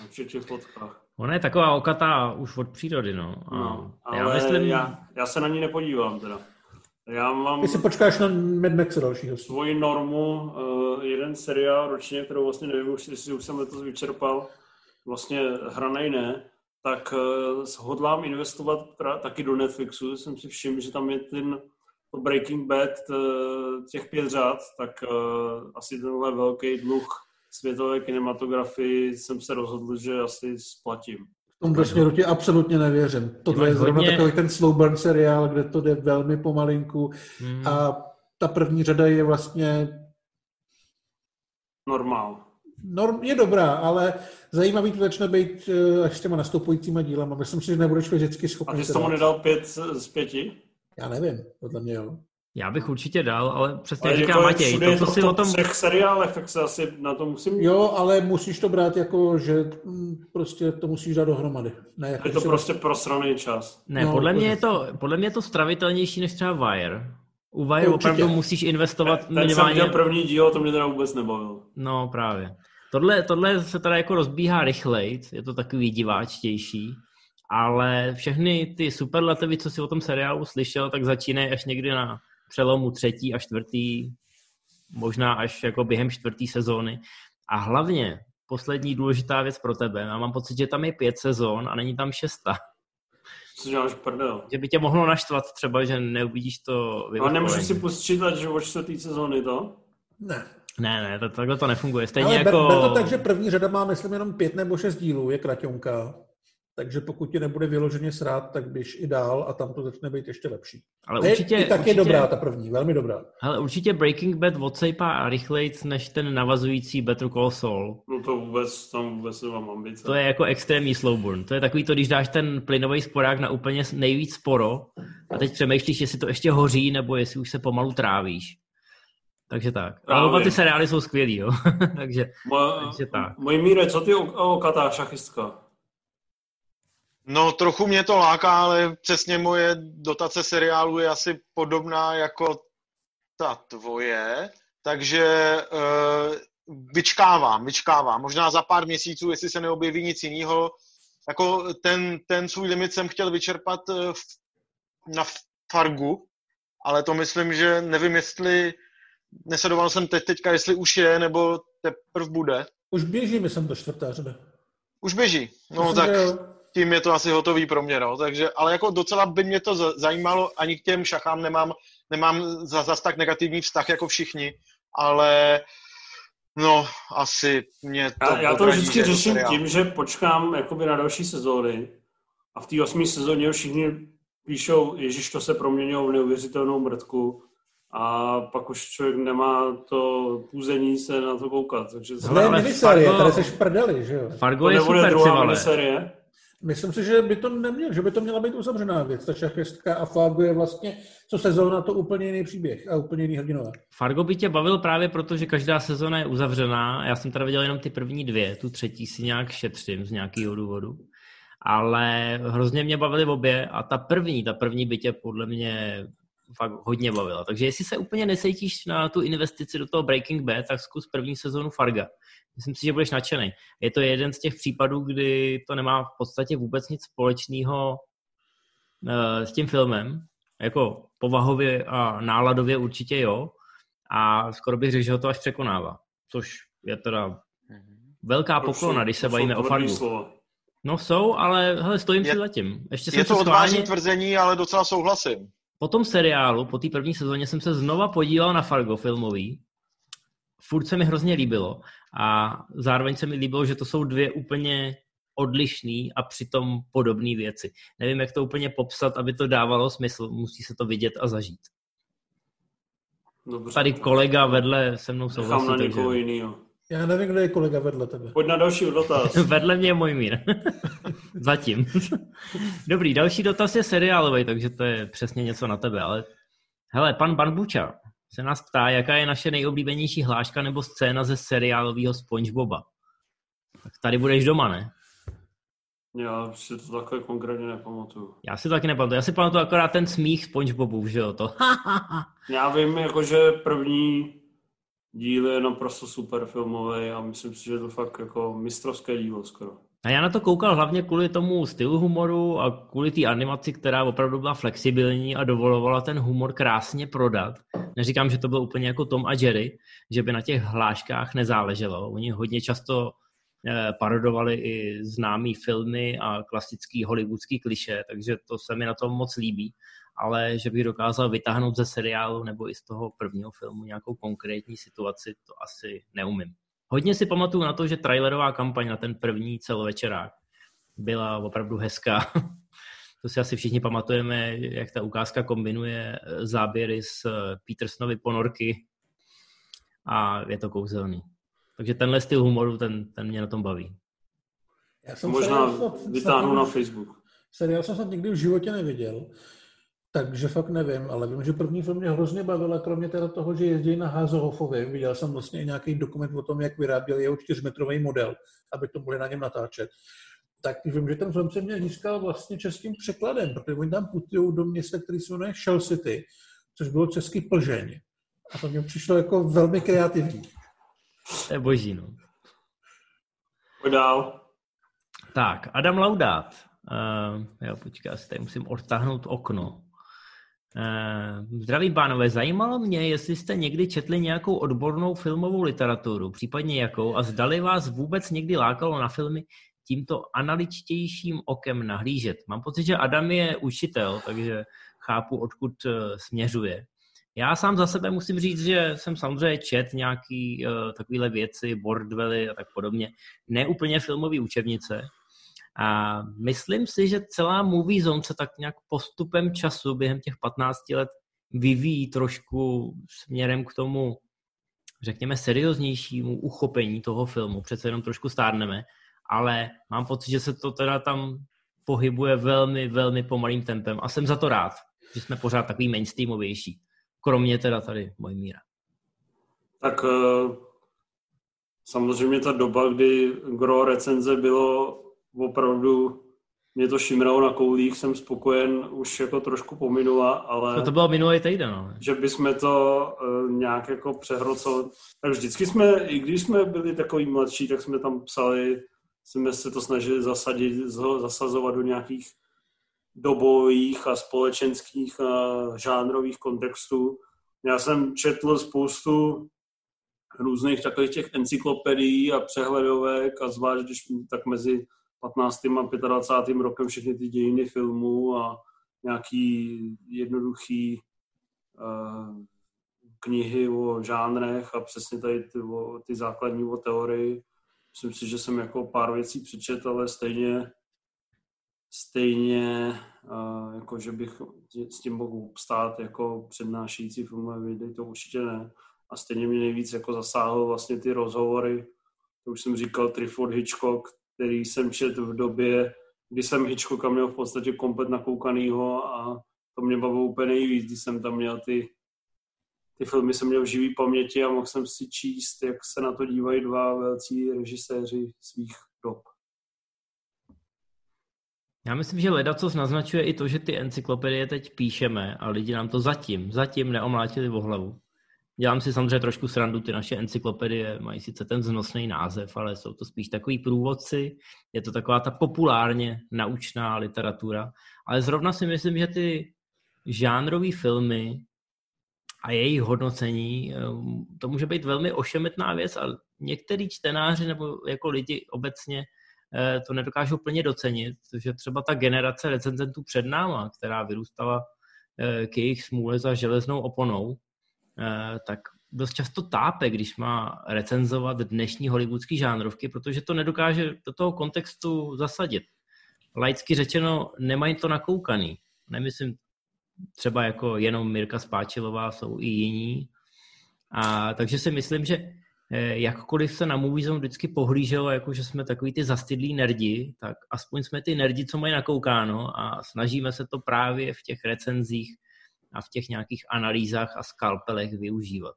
Speaker 1: na všech těch fotkách.
Speaker 4: Ona je taková okatá už od přírody, no. A
Speaker 1: no ale já, myslím... já, já se na ní nepodívám teda. Já mám...
Speaker 2: Ty si počkáš na Mad Maxe dalšího.
Speaker 1: Svoji normu, uh, jeden seriál ročně, kterou vlastně nevím, jestli už jsem letos vyčerpal, vlastně hranej ne, tak uh, hodlám investovat pra, taky do Netflixu. Jsem si všiml, že tam je ten Breaking Bad uh, těch pět řád, tak uh, asi tenhle velký dluh světové kinematografii jsem se rozhodl, že asi splatím.
Speaker 2: V tomhle směru ti absolutně nevěřím. Tohle je zrovna hodně... takový ten slow burn seriál, kde to jde velmi pomalinku hmm. a ta první řada je vlastně
Speaker 1: normál.
Speaker 2: Norm je dobrá, ale zajímavý to začne být eh, až s těma nastupujícíma dílama. Myslím si, že nebudeš fyzicky schopný.
Speaker 1: A ty jsi tomu nedal pět z pěti?
Speaker 2: Já nevím, podle mě jo.
Speaker 4: Já bych určitě dal, ale přesně ale říká jako Matěj, to, co si o tom...
Speaker 1: třech seriálech, tak se asi na to musím...
Speaker 2: Jo, ale musíš to brát jako, že mm, prostě to musíš dát dohromady.
Speaker 1: Ne, jako je to prostě vás... prosraný čas.
Speaker 4: Ne, no, podle, mě je to, podle mě je to stravitelnější než třeba Wire. U Wire Určitě. opravdu musíš investovat
Speaker 1: ten, minimálně... Ten jsem první díl, to mě teda vůbec nebavil.
Speaker 4: No právě. Tohle, tohle se teda jako rozbíhá rychleji, je to takový diváčtější, ale všechny ty superlativy, co si o tom seriálu slyšel, tak začínají až někdy na přelomu třetí a čtvrtý, možná až jako během čtvrtý sezóny. A hlavně poslední důležitá věc pro tebe. Já mám pocit, že tam je pět sezón a není tam šesta.
Speaker 1: Co děláš prdel?
Speaker 4: Že by tě mohlo naštvat třeba, že neuvidíš to
Speaker 1: A nemůžeš si pustit, že od čtvrtý sezóny to?
Speaker 2: Ne.
Speaker 4: Ne, ne, to, takhle to nefunguje. Stejně
Speaker 2: Ale
Speaker 4: jako...
Speaker 2: ber, ber to tak, že první řada má, myslím, jenom pět nebo šest dílů, je kraťonka. Takže pokud ti nebude vyloženě srát, tak běž i dál a tam to začne být ještě lepší.
Speaker 4: Ale určitě,
Speaker 2: je, i tak
Speaker 4: určitě,
Speaker 2: je dobrá ta první, velmi dobrá.
Speaker 4: Ale určitě Breaking Bad odsejpá rychlejc než ten navazující Better Call Saul.
Speaker 1: No to vůbec, tam vůbec nemám ambice.
Speaker 4: To je jako extrémní slowburn. To je takový to, když dáš ten plynový sporák na úplně nejvíc sporo a teď přemýšlíš, jestli to ještě hoří nebo jestli už se pomalu trávíš. Takže tak. Ale oba ty seriály jsou skvělý, jo. takže,
Speaker 1: Mo, takže tak. Můj míre, co ty o, o katá šachistka?
Speaker 3: No, trochu mě to láká, ale přesně moje dotace seriálu je asi podobná jako ta tvoje, takže uh, vyčkávám, vyčkávám. Možná za pár měsíců, jestli se neobjeví nic jiného. Jako ten, ten svůj limit jsem chtěl vyčerpat uh, na Fargu, ale to myslím, že nevím, jestli nesledoval jsem teď, teďka, jestli už je, nebo teprve bude.
Speaker 2: Už běží, myslím, do čtvrté řady.
Speaker 3: Už běží. No myslím, tak tím je to asi hotový pro mě, no. Takže, ale jako docela by mě to zajímalo, ani k těm šachám nemám, nemám zase za tak negativní vztah jako všichni, ale no, asi mě to
Speaker 1: Já, já to vždycky řeším seriál. tím, že počkám jakoby na další sezóny a v té osmé sezóně všichni píšou, ježiš, to se proměnilo v neuvěřitelnou mrtku a pak už člověk nemá to půzení se na to koukat. Takže
Speaker 2: je miniserie, tady seš prdeli, že jo?
Speaker 4: Fargo je super, druhá miniserie?
Speaker 2: Myslím si, že by to neměl, že by to měla být uzavřená věc, ta šachistka a Fargo je vlastně, co sezóna, to úplně jiný příběh a úplně jiný hrdinové.
Speaker 4: Fargo by tě bavil právě proto, že každá sezóna je uzavřená. Já jsem teda viděl jenom ty první dvě, tu třetí si nějak šetřím z nějakého důvodu. Ale hrozně mě bavily obě a ta první, ta první by tě podle mě fakt hodně bavila. Takže jestli se úplně nesejtíš na tu investici do toho Breaking Bad, tak zkus první sezónu Farga. Myslím si, že budeš nadšený. Je to jeden z těch případů, kdy to nemá v podstatě vůbec nic společného uh, s tím filmem. Jako povahově a náladově určitě jo. A skoro bych řekl, že ho to až překonává. Což je teda velká poklona, když se bavíme o Fargu. No jsou, ale hele, stojím je, si za tím.
Speaker 3: Ještě je to odvážné tvrzení, ale docela souhlasím.
Speaker 4: Po tom seriálu, po té první sezóně jsem se znova podíval na Fargo filmový. Furt se mi hrozně líbilo a zároveň se mi líbilo, že to jsou dvě úplně odlišný a přitom podobné věci. Nevím, jak to úplně popsat, aby to dávalo smysl. Musí se to vidět a zažít. Dobře. Tady kolega vedle se mnou souhlasí.
Speaker 1: Nechám na někoho takže... jinýho.
Speaker 2: Já nevím, kdo je kolega vedle tebe.
Speaker 1: Pojď na další dotaz.
Speaker 4: vedle mě je můj mír. Zatím. Dobrý, další dotaz je seriálový, takže to je přesně něco na tebe, ale hele, pan Banbuča se nás ptá, jaká je naše nejoblíbenější hláška nebo scéna ze seriálového Spongeboba. Tak tady budeš doma, ne?
Speaker 1: Já si to takhle konkrétně nepamatuju.
Speaker 4: Já si to taky nepamatuju. Já si pamatuju akorát ten smích Spongebobu, že jo, to.
Speaker 1: Já vím, jakože první díl je naprosto super filmový a myslím si, že to fakt jako mistrovské dílo skoro.
Speaker 4: A já na to koukal hlavně kvůli tomu stylu humoru a kvůli té animaci, která opravdu byla flexibilní a dovolovala ten humor krásně prodat. Neříkám, že to bylo úplně jako Tom a Jerry, že by na těch hláškách nezáleželo. Oni hodně často eh, parodovali i známý filmy a klasický hollywoodský kliše, takže to se mi na tom moc líbí ale že bych dokázal vytáhnout ze seriálu nebo i z toho prvního filmu nějakou konkrétní situaci, to asi neumím. Hodně si pamatuju na to, že trailerová kampaň na ten první celovečerák byla opravdu hezká. to si asi všichni pamatujeme, jak ta ukázka kombinuje záběry z Petersonovy ponorky a je to kouzelný. Takže tenhle styl humoru, ten, ten mě na tom baví.
Speaker 1: Já jsem Možná vytáhnu na Facebook.
Speaker 2: Seriál jsem snad nikdy v životě neviděl. Takže fakt nevím, ale vím, že první film mě hrozně bavil, a kromě teda toho, že jezdí na Hazohofově, viděl jsem vlastně nějaký dokument o tom, jak vyráběli jeho čtyřmetrový model, aby to mohli na něm natáčet. Tak vím, že ten film se mě získal vlastně českým překladem, protože oni tam putují do města, který se jmenuje Shell City, což bylo český Plžeň. A to mě přišlo jako velmi kreativní.
Speaker 4: To je boží, no.
Speaker 1: dál.
Speaker 4: Tak, Adam Laudát. Uh, jo, počkej, asi tady musím odtáhnout okno. Eh, Zdraví pánové, zajímalo mě, jestli jste někdy četli nějakou odbornou filmovou literaturu, případně jakou, a zdali vás vůbec někdy lákalo na filmy tímto analytičtějším okem nahlížet. Mám pocit, že Adam je učitel, takže chápu, odkud eh, směřuje. Já sám za sebe musím říct, že jsem samozřejmě čet nějaký uh, takovéhle věci, Bordwelly a tak podobně. Ne úplně filmové učebnice, a myslím si, že celá Movie Zone se tak nějak postupem času během těch 15 let vyvíjí trošku směrem k tomu, řekněme, serióznějšímu uchopení toho filmu. Přece jenom trošku stárneme, ale mám pocit, že se to teda tam pohybuje velmi, velmi pomalým tempem a jsem za to rád, že jsme pořád takový mainstreamovější. Kromě teda tady míra.
Speaker 1: Tak eh, samozřejmě ta doba, kdy gro recenze bylo opravdu mě to šimralo na koulích, jsem spokojen, už jako trošku pominula, ale...
Speaker 4: No to bylo minulý týden, no.
Speaker 1: Že bychom to uh, nějak jako přehroceli. Tak vždycky jsme, i když jsme byli takový mladší, tak jsme tam psali, jsme se to snažili zasadit, zasazovat do nějakých dobových a společenských a žánrových kontextů. Já jsem četl spoustu různých takových těch encyklopedií a přehledovek a zvlášť, když tak mezi 15. a 25. rokem všechny ty dějiny filmů a nějaký jednoduchý uh, knihy o žánrech a přesně tady ty, o, ty základní o teorii. Myslím si, že jsem jako pár věcí přečetl, ale stejně stejně, uh, jako že bych s tím mohl stát jako přednášející filmové videa, to určitě ne. A stejně mě nejvíc jako zasáhlo vlastně ty rozhovory, to už jsem říkal, Triford Hitchcock, který jsem četl v době, kdy jsem Hitchcocka měl v podstatě komplet nakoukanýho a to mě bavilo úplně nejvíc, když jsem tam měl ty, ty filmy, jsem měl v živý paměti a mohl jsem si číst, jak se na to dívají dva velcí režiséři svých dob.
Speaker 4: Já myslím, že co naznačuje i to, že ty encyklopedie teď píšeme a lidi nám to zatím, zatím neomlátili o hlavu. Dělám si samozřejmě trošku srandu, ty naše encyklopedie mají sice ten znosný název, ale jsou to spíš takový průvodci, je to taková ta populárně naučná literatura, ale zrovna si myslím, že ty žánrové filmy a jejich hodnocení, eh, to může být velmi ošemetná věc a některý čtenáři nebo jako lidi obecně eh, to nedokážou plně docenit, že třeba ta generace recenzentů před náma, která vyrůstala eh, k jejich smůle za železnou oponou, tak dost často tápe, když má recenzovat dnešní hollywoodský žánrovky, protože to nedokáže do toho kontextu zasadit. Laicky řečeno, nemají to nakoukaný. Nemyslím třeba jako jenom Mirka Spáčilová, jsou i jiní. A takže si myslím, že eh, jakkoliv se na Moviezone vždycky pohlíželo, jako že jsme takový ty zastydlí nerdi, tak aspoň jsme ty nerdi, co mají nakoukáno a snažíme se to právě v těch recenzích a v těch nějakých analýzách a skalpelech využívat.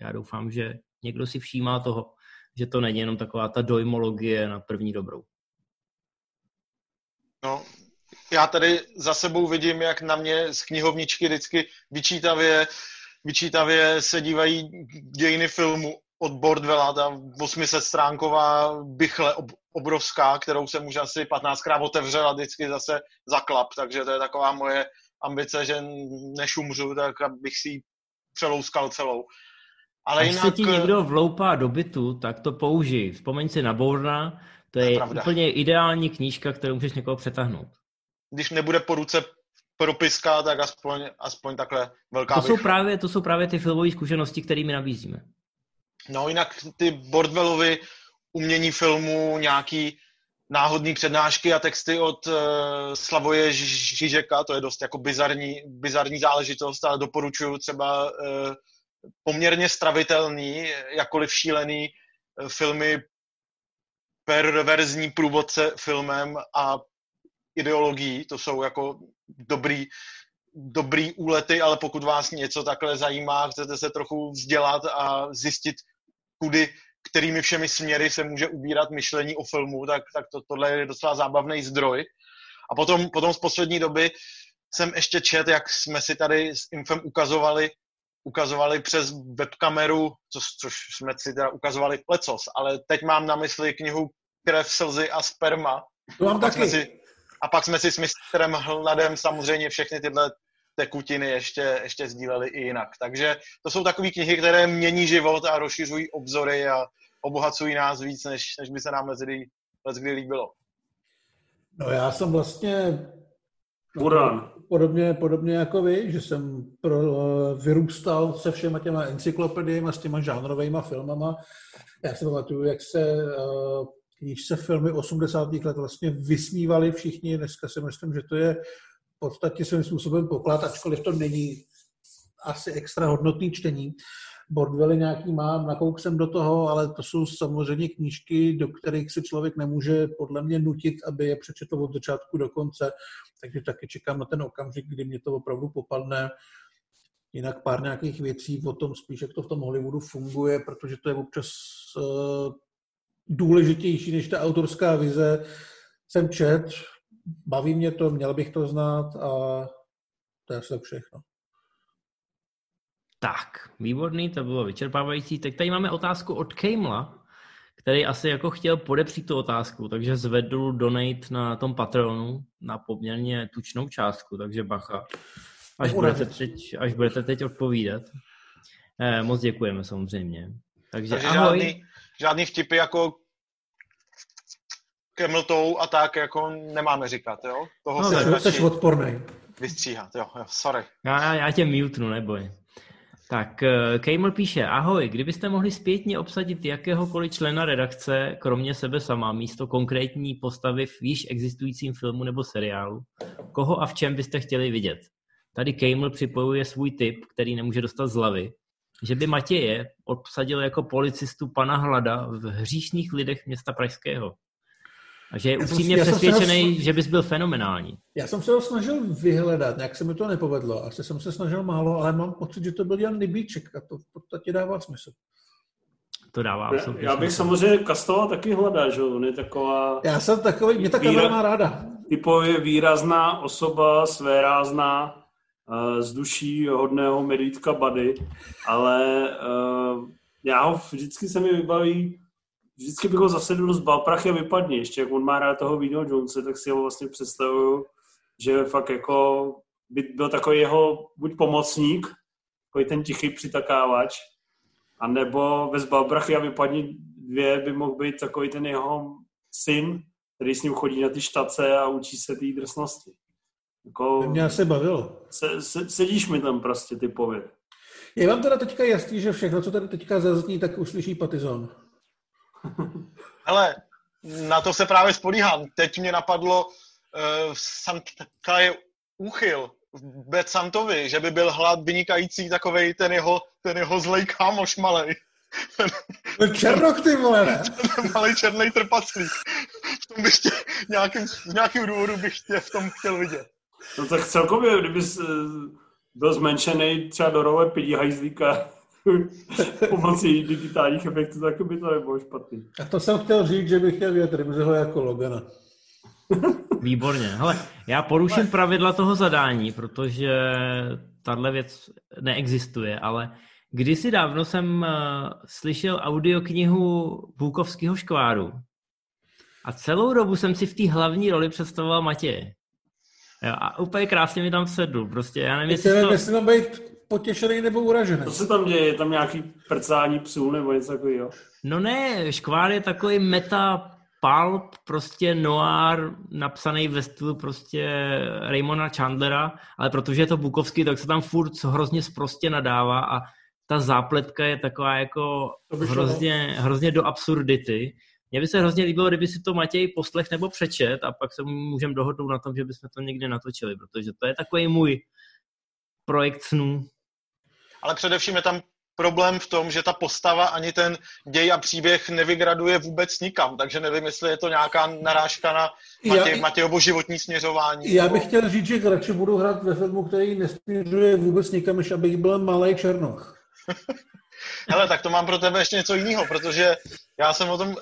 Speaker 4: Já doufám, že někdo si všímá toho, že to není jenom taková ta dojmologie na první dobrou.
Speaker 3: No, já tady za sebou vidím, jak na mě z knihovničky vždycky vyčítavě, vyčítavě se dívají dějiny filmu od Bordwella, ta 800 stránková bychle ob, obrovská, kterou jsem už asi 15krát otevřel a vždycky zase zaklap, takže to je taková moje ambice, že než umřu, tak abych si ji přelouskal celou.
Speaker 4: Ale Až jinak... se ti někdo vloupá do bytu, tak to použij. Vzpomeň si na Bourna, to je, je úplně ideální knížka, kterou můžeš někoho přetáhnout.
Speaker 3: Když nebude po ruce propiska, tak aspoň, aspoň takhle velká
Speaker 4: to jsou, právě, to jsou právě ty filmové zkušenosti, kterými nabízíme.
Speaker 3: No jinak ty Bordwellovy umění filmu, nějaký náhodné přednášky a texty od uh, Slavoje Žižeka, to je dost jako bizarní, bizarní záležitost, ale doporučuju třeba uh, poměrně stravitelný, jakkoliv šílený uh, filmy perverzní průvodce filmem a ideologií, to jsou jako dobrý, dobrý úlety, ale pokud vás něco takhle zajímá, chcete se trochu vzdělat a zjistit, kudy kterými všemi směry se může ubírat myšlení o filmu, tak, tak to, tohle je docela zábavný zdroj. A potom, potom z poslední doby jsem ještě čet, jak jsme si tady s Infem ukazovali, ukazovali přes webkameru, což, což jsme si teda ukazovali lecos, ale teď mám na mysli knihu Krev, slzy a sperma.
Speaker 2: To mám
Speaker 3: a pak
Speaker 2: taky.
Speaker 3: Jsme si, a pak jsme si s mistrem Hladem samozřejmě všechny tyhle tekutiny ještě, ještě sdíleli i jinak. Takže to jsou takové knihy, které mění život a rozšiřují obzory a obohacují nás víc, než, než by se nám mezi kdy líbilo.
Speaker 2: No já jsem vlastně
Speaker 1: Buran.
Speaker 2: Podobně, podobně jako vy, že jsem pro, vyrůstal se všema těma encyklopediemi a s těma žánrovými filmama. Já si pamatuju, jak se když se filmy 80. let vlastně vysmívali všichni. Dneska si myslím, že to je podstatě svým způsobem poklad, ačkoliv to není asi extra hodnotný čtení. Bordvely nějaký mám, nakouk jsem do toho, ale to jsou samozřejmě knížky, do kterých si člověk nemůže podle mě nutit, aby je přečetl od začátku do konce. Takže taky čekám na ten okamžik, kdy mě to opravdu popadne. Jinak pár nějakých věcí o tom spíš, jak to v tom Hollywoodu funguje, protože to je občas uh, důležitější než ta autorská vize. Jsem čet, baví mě to, měl bych to znát a to je asi všechno.
Speaker 4: Tak, výborný, to bylo vyčerpávající. Teď tady máme otázku od Kejmla, který asi jako chtěl podepřít tu otázku, takže zvedl donate na tom Patronu na poměrně tučnou částku, takže bacha, až budete teď, až budete teď odpovídat. Eh, moc děkujeme samozřejmě. Takže,
Speaker 3: takže
Speaker 4: ahoj.
Speaker 3: Žádný, žádný vtipy jako kemltou a tak jako nemáme říkat, jo? Toho
Speaker 2: No,
Speaker 3: se
Speaker 2: tak
Speaker 3: radši
Speaker 2: jsi odporný.
Speaker 3: vystříhat, jo, jo, sorry.
Speaker 4: Já, já tě mutnu, neboj. Tak uh, Kejml píše, ahoj, kdybyste mohli zpětně obsadit jakéhokoliv člena redakce, kromě sebe sama, místo konkrétní postavy v již existujícím filmu nebo seriálu, koho a v čem byste chtěli vidět? Tady Kejml připojuje svůj tip, který nemůže dostat z hlavy, že by Matěje obsadil jako policistu pana Hlada v hříšných lidech města Pražského. A že je
Speaker 2: Já jsem-
Speaker 4: upřímně
Speaker 2: já jsem se
Speaker 4: přesvědčený,
Speaker 2: ho-
Speaker 4: že bys byl fenomenální.
Speaker 2: Já jsem se ho snažil vyhledat, nějak se mi to nepovedlo. Asi jsem se snažil málo, ale mám pocit, že to byl Jan Nybíček a to v podstatě dává smysl.
Speaker 4: To dává
Speaker 1: Já,
Speaker 4: absolutně
Speaker 1: já bych
Speaker 4: smysl.
Speaker 1: samozřejmě Kastova taky hledal, že on je taková
Speaker 2: Já jsem takový, mě ta kamera má ráda.
Speaker 1: typově výrazná osoba, svérázná, eh, z duší hodného medvídka Bady, ale uh, já ho vždycky se mi vybaví, vždycky bych ho zasedl z Balprachy a vypadně, ještě jak on má rád toho Vino Jonese, tak si ho vlastně představuju, že fakt jako by byl takový jeho buď pomocník, takový ten tichý přitakávač, a nebo ve Zbalbrachy a vypadní dvě by mohl být takový ten jeho syn, který s ním chodí na ty štace a učí se té drsnosti. Jako,
Speaker 2: Mě asi bavilo.
Speaker 1: se, se, sedíš mi tam prostě typově.
Speaker 2: Je vám teda teďka jasný, že všechno, co tady teďka zazní, tak uslyší Patizon.
Speaker 3: Hele, na to se právě spolíhám. Teď mě napadlo, uh, Santa je úchyl v Betsantovi, že by byl hlad vynikající takovej ten jeho, ten jeho zlej kámoš malej.
Speaker 2: No Černoch, ty vole, ne?
Speaker 3: Ten malej černý trpaslík. V tom bych tě, nějakým, z nějakým důvodu bych tě v tom chtěl vidět.
Speaker 1: No tak celkově, kdyby byl zmenšený třeba do role pidí hajzlíka pomocí digitálních efektů, tak by to nebylo špatný.
Speaker 2: A to jsem chtěl říct, že bych chtěl vidět Rimzeho jako Logana.
Speaker 4: Výborně. Hele, já poruším pravidla toho zadání, protože tahle věc neexistuje, ale kdysi dávno jsem uh, slyšel audioknihu Bůkovského škváru a celou dobu jsem si v té hlavní roli představoval Matěje. Jo, a úplně krásně mi tam sedl. Prostě já nevím, jestli to...
Speaker 2: mám být potěšený nebo uražený.
Speaker 1: Co se tam děje? Je tam nějaký prcání psů nebo něco takového?
Speaker 4: No ne, škvár je takový meta pulp, prostě noir, napsaný ve stylu prostě Raymona Chandlera, ale protože je to bukovský, tak se tam furt hrozně sprostě nadává a ta zápletka je taková jako
Speaker 2: šlo.
Speaker 4: hrozně, hrozně do absurdity. Mně by se hrozně líbilo, kdyby si to Matěj poslech nebo přečet a pak se můžeme dohodnout na tom, že bychom to někdy natočili, protože to je takový můj projekt snů.
Speaker 3: Ale především je tam problém v tom, že ta postava ani ten děj a příběh nevygraduje vůbec nikam, takže nevím, jestli je to nějaká narážka na Matěj,
Speaker 2: Já-
Speaker 3: Matějovo životní směřování.
Speaker 2: Já
Speaker 3: nebo-
Speaker 2: bych chtěl říct, že radši budu hrát ve filmu, který nesměřuje vůbec nikam, než abych byl malý Černoch.
Speaker 3: Hele, tak to mám pro tebe ještě něco jiného, protože já jsem o tom, uh,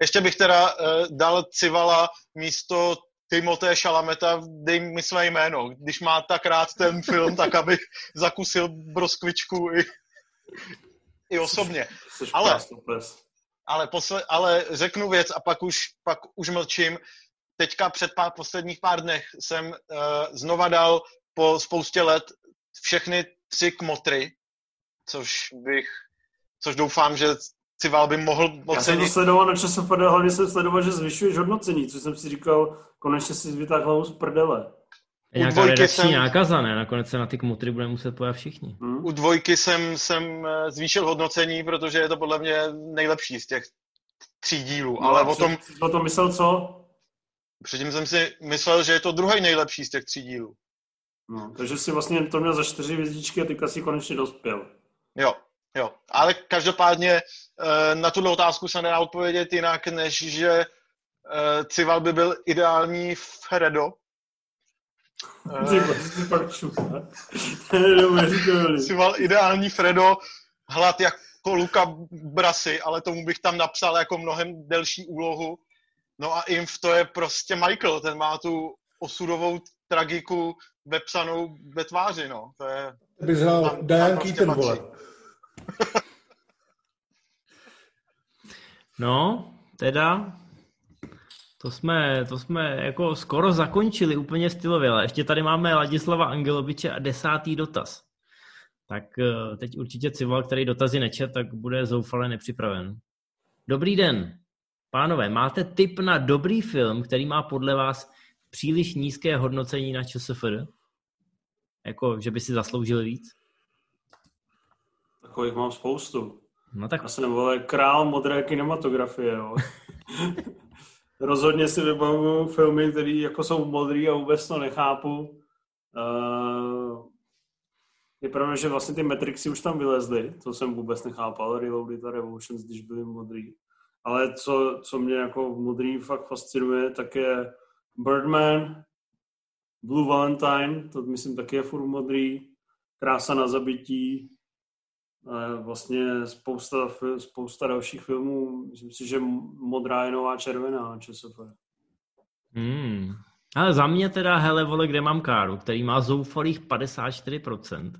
Speaker 3: ještě bych teda uh, dal Civala místo Timothée Šalameta, dej mi své jméno. Když má tak rád ten film, tak abych zakusil broskvičku i, i osobně.
Speaker 1: Jsi
Speaker 3: Ale-
Speaker 1: prastoples.
Speaker 3: Ale, posle, ale řeknu věc a pak už, pak už mlčím. Teďka před pár, posledních pár dnech jsem uh, znova dal po spoustě let všechny tři kmotry, což bych, což doufám, že Cival by mohl
Speaker 1: Já jsem to
Speaker 3: ocenit.
Speaker 1: sledoval na ČSFD, hlavně jsem sledoval, že zvyšuješ hodnocení, což jsem si říkal, konečně si vytáhl hlavu z prdele.
Speaker 4: Je nějaká
Speaker 3: dvojky
Speaker 4: redakční
Speaker 3: jsem-
Speaker 4: nákaza, ne? Nakonec se na ty kmutry budeme muset pojat všichni.
Speaker 1: Hm?
Speaker 3: U dvojky jsem, jsem eh, zvýšil hodnocení, protože je to podle mě nejlepší z těch tří dílů.
Speaker 1: No,
Speaker 3: ale
Speaker 1: a
Speaker 3: o tom,
Speaker 1: o tom myslel co?
Speaker 3: předtím jsem si myslel, že je to druhý nejlepší z těch tří dílů.
Speaker 1: No, takže si vlastně to měl za čtyři hvězdičky a teďka si konečně dospěl.
Speaker 3: Jo, jo. Ale každopádně eh, na tuhle otázku se nedá odpovědět jinak, než že eh, Cival by byl ideální Fredo. Eh. Cival ideální Fredo, hlad jako Luka Brasy, ale tomu bych tam napsal jako mnohem delší úlohu. No a Inf to je prostě Michael, ten má tu osudovou tragiku vepsanou ve tváři, no. To je,
Speaker 2: Bys hrál Diane
Speaker 3: prostě
Speaker 2: Keaton, vole.
Speaker 4: No, teda, to jsme, to jsme jako skoro zakončili úplně stylově, ale ještě tady máme Ladislava Angeloviče a desátý dotaz. Tak eh, teď určitě Cival, který dotazy nečet, tak bude zoufale nepřipraven. Dobrý den. Pánové, máte tip na dobrý film, který má podle vás příliš nízké hodnocení na ČSFR? Jako, že by si zasloužil víc?
Speaker 1: Takových mám spoustu.
Speaker 4: No tak
Speaker 1: Já jsem vole král modré kinematografie, jo. Rozhodně si vybavuju filmy, které jako jsou modrý a vůbec to nechápu. Uh, je pravda, že vlastně ty Matrixy už tam vylezly, to jsem vůbec nechápal, Reloaded a Revolutions, když byly modrý. Ale co, co mě jako v modrý fakt fascinuje, tak je Birdman, Blue Valentine, to myslím taky je furt modrý, Krása na zabití, vlastně spousta, spousta dalších filmů, myslím si, že modrá je nová červená, ČSF.
Speaker 4: Hmm. Ale za mě teda, hele vole, kde mám káru, který má zoufalých 54%.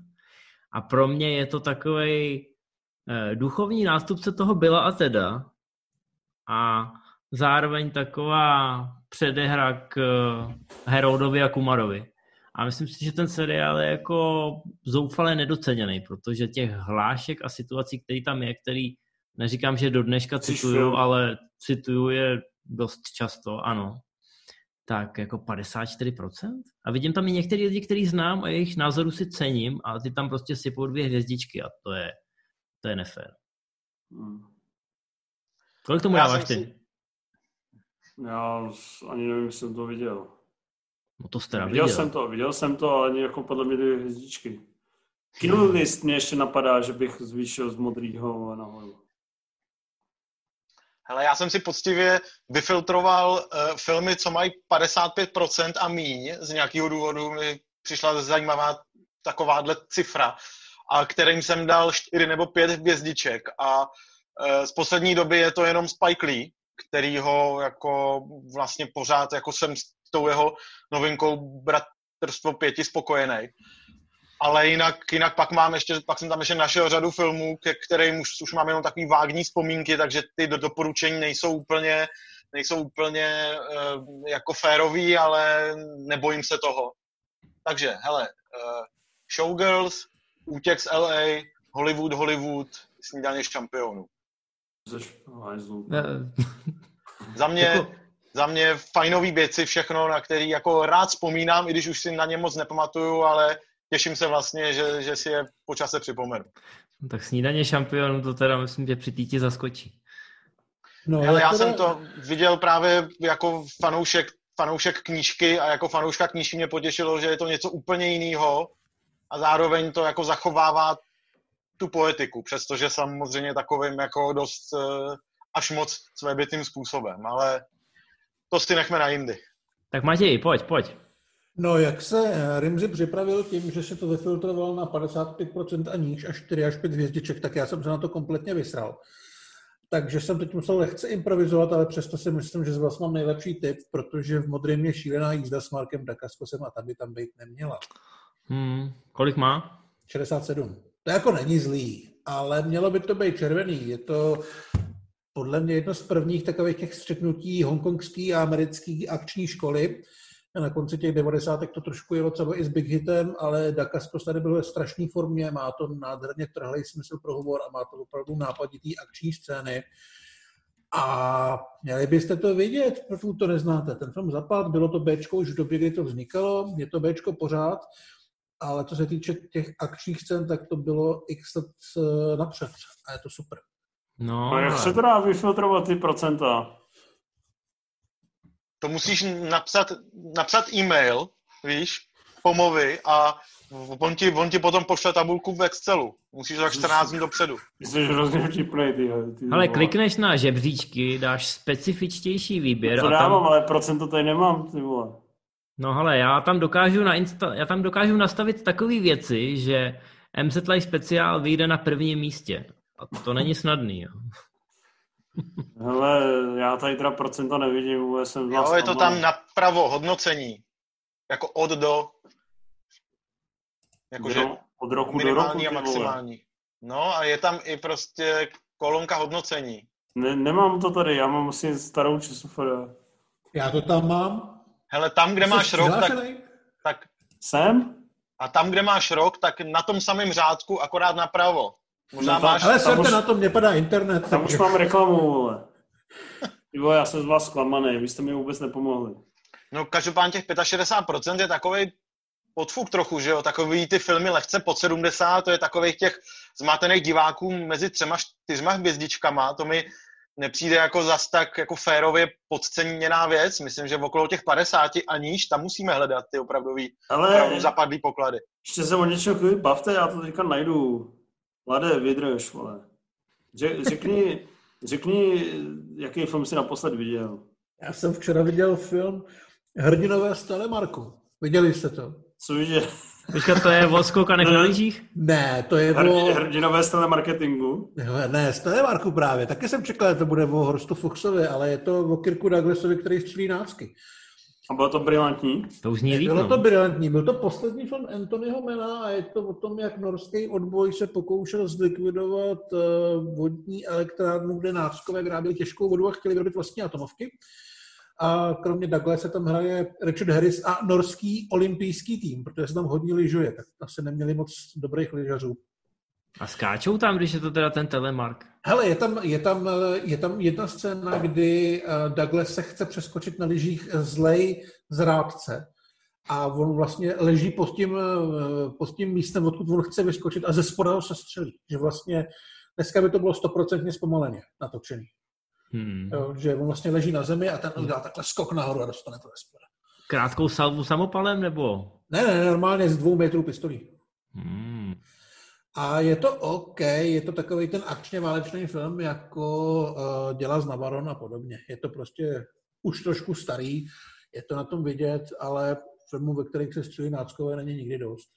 Speaker 4: A pro mě je to takový eh, duchovní nástupce toho byla a teda. A zároveň taková předehra k eh, Herodovi a Kumarovi. A myslím si, že ten seriál je jako zoufale nedoceněný, protože těch hlášek a situací, který tam je, který neříkám, že do dneška cituju, ale cituju je dost často, ano. Tak jako 54%. A vidím tam i některý lidi, který znám a jejich názoru si cením a ty tam prostě sypou dvě hvězdičky a to je, to je nefér. Hmm. Kolik tomu dáváš ty? Si...
Speaker 1: Já ani nevím, jestli jsem to viděl.
Speaker 4: No to jste
Speaker 1: viděl. jsem to, viděl jsem to, ale jako podle mě dvě hvězdičky. Kino list mě ještě napadá, že bych zvýšil z modrýho nahoru.
Speaker 3: Hele, já jsem si poctivě vyfiltroval uh, filmy, co mají 55% a míň. Z nějakého důvodu mi přišla zajímavá takováhle cifra, a kterým jsem dal 4 nebo 5 hvězdiček. A uh, z poslední doby je to jenom Spike Lee, který ho jako vlastně pořád jako jsem tou jeho novinkou Bratrstvo pěti spokojený. Ale jinak, jinak pak, mám ještě, pak jsem tam ještě našel řadu filmů, ke kterým už, už mám jenom takový vágní vzpomínky, takže ty do, doporučení nejsou úplně, nejsou úplně uh, jako férový, ale nebojím se toho. Takže, hele, uh, Showgirls, Útěk z LA, Hollywood, Hollywood, snídaně šampionů. Za mě, jako- za mě fajnový věci, všechno, na který jako rád vzpomínám, i když už si na ně moc nepamatuju, ale těším se vlastně, že, že si je po čase připomenu.
Speaker 4: No, tak snídaně šampionů to teda myslím, že při týti zaskočí.
Speaker 3: No, Hele, já teda... jsem to viděl právě jako fanoušek, fanoušek knížky a jako fanouška knížky mě potěšilo, že je to něco úplně jiného a zároveň to jako zachovává tu poetiku, přestože samozřejmě takovým jako dost uh, až moc svébytým způsobem, ale to si nechme na jindy.
Speaker 4: Tak Matěj, pojď, pojď.
Speaker 2: No, jak se Rimzi připravil tím, že se to vyfiltroval na 55% a níž, až 4 až 5 hvězdiček, tak já jsem se na to kompletně vysral. Takže jsem teď musel lehce improvizovat, ale přesto si myslím, že z vás mám nejlepší tip, protože v modrém je šílená jízda s Markem Dakaskosem a tam by tam být neměla.
Speaker 4: Hmm, kolik má?
Speaker 2: 67. To jako není zlý, ale mělo by to být červený. Je to podle mě jedno z prvních takových těch střetnutí hongkongský a americký akční školy. Na konci těch 90. to trošku jelo třeba i s Big Hitem, ale Dakaskos tady byl ve strašné formě, má to nádherně trhlej smysl pro humor a má to opravdu nápaditý akční scény. A měli byste to vidět, pokud to neznáte. Ten film zapad, bylo to Bčko už v době, kdy to vznikalo, je to Bčko pořád, ale co se týče těch akčních scén, tak to bylo x let eh, napřed a je to super.
Speaker 1: No, a jak se to dá vyfiltrovat ty procenta?
Speaker 3: To musíš napsat, napsat e-mail, víš, pomovi a on ti, on ti potom pošle tabulku v Excelu. Musíš to tak 14 dní dopředu.
Speaker 1: Jsi hrozně vtipnej, ty,
Speaker 4: ty Ale klikneš na žebříčky, dáš specifičtější výběr.
Speaker 1: To dávám, tam... ale procento tady nemám, ty vole.
Speaker 4: No hele, já tam dokážu, na insta... já tam dokážu nastavit takové věci, že MZ Live speciál vyjde na prvním místě. A to není snadný, jo.
Speaker 1: Hele, já tady teda procenta nevidím, vůbec jsem
Speaker 3: Jo, je to tam napravo, hodnocení. Jako od do.
Speaker 1: Jakože od roku do roku.
Speaker 3: a maximální. No a je tam i prostě kolonka hodnocení.
Speaker 1: Ne, nemám to tady, já mám asi starou časofora.
Speaker 2: Já to tam mám.
Speaker 3: Hele, tam, kde Jsi máš rok, tak, tak...
Speaker 1: Jsem?
Speaker 3: A tam, kde máš rok, tak na tom samém řádku, akorát napravo.
Speaker 2: Možná no, máš... Ale serte, na tom nepadá internet.
Speaker 1: Tam už mám reklamu, vole. Jo, já jsem z vás zklamaný, vy jste mi vůbec nepomohli.
Speaker 3: No každopádně těch 65% je takový podfuk trochu, že jo, takový ty filmy lehce pod 70, to je takových těch zmatených diváků mezi třema, čtyřma hvězdičkama, to mi nepřijde jako zas tak jako férově podceněná věc. Myslím, že v okolo těch 50 a níž tam musíme hledat ty opravdový,
Speaker 1: Ale
Speaker 3: opravdu zapadlý poklady.
Speaker 1: ještě se o něčem chvíli bavte, já to teďka najdu. Mladé, vydrž, vole. Řek- Řekni, řekni, jaký film jsi naposled viděl.
Speaker 2: Já jsem včera viděl film Hrdinové z Telemarku. Viděli jste to?
Speaker 1: Co viděl?
Speaker 4: Počkat, to je o skokanech na lyžích?
Speaker 2: Ne, to je
Speaker 1: Hrdi,
Speaker 2: o...
Speaker 1: hrdinové z telemarketingu.
Speaker 2: Ne, Ne, z Telemarku právě. Taky jsem čekal, že to bude o Horstu Fuchsovi, ale je to o Kirku Douglasovi, který střílí nácky.
Speaker 1: A bylo to brilantní.
Speaker 4: To už zní líp,
Speaker 2: Bylo to
Speaker 4: no.
Speaker 2: brilantní. Byl to poslední film Anthonyho Mela a je to o tom, jak norský odboj se pokoušel zlikvidovat eh, vodní elektrárnu, kde náckové vyráběli těžkou vodu a chtěli vyrobit vlastní atomovky. A kromě Douglas se tam hraje Richard Harris a norský olympijský tým, protože se tam hodně lyžuje, tak asi neměli moc dobrých lyžařů.
Speaker 4: A skáčou tam, když je to teda ten telemark.
Speaker 2: Hele, je tam, je tam, eh, je tam jedna scéna, kdy eh, Douglas se chce přeskočit na lyžích zlej zrádce a on vlastně leží pod tím, eh, pod tím místem, odkud on chce vyskočit a ze spoda ho se střelí. Že vlastně dneska by to bylo stoprocentně zpomaleně natočený.
Speaker 4: Hmm.
Speaker 2: Jo, že on vlastně leží na zemi a ten udělá takhle skok nahoru a dostane to ze spoda.
Speaker 4: Krátkou salvu samopalem, nebo?
Speaker 2: Ne, ne, normálně z dvou metrů pistolí.
Speaker 4: Hmm.
Speaker 2: A je to OK, je to takový ten akčně válečný film, jako uh, dělá z Navaron a podobně. Je to prostě už trošku starý, je to na tom vidět, ale filmů, ve kterých se střílí náckové, není nikdy dost.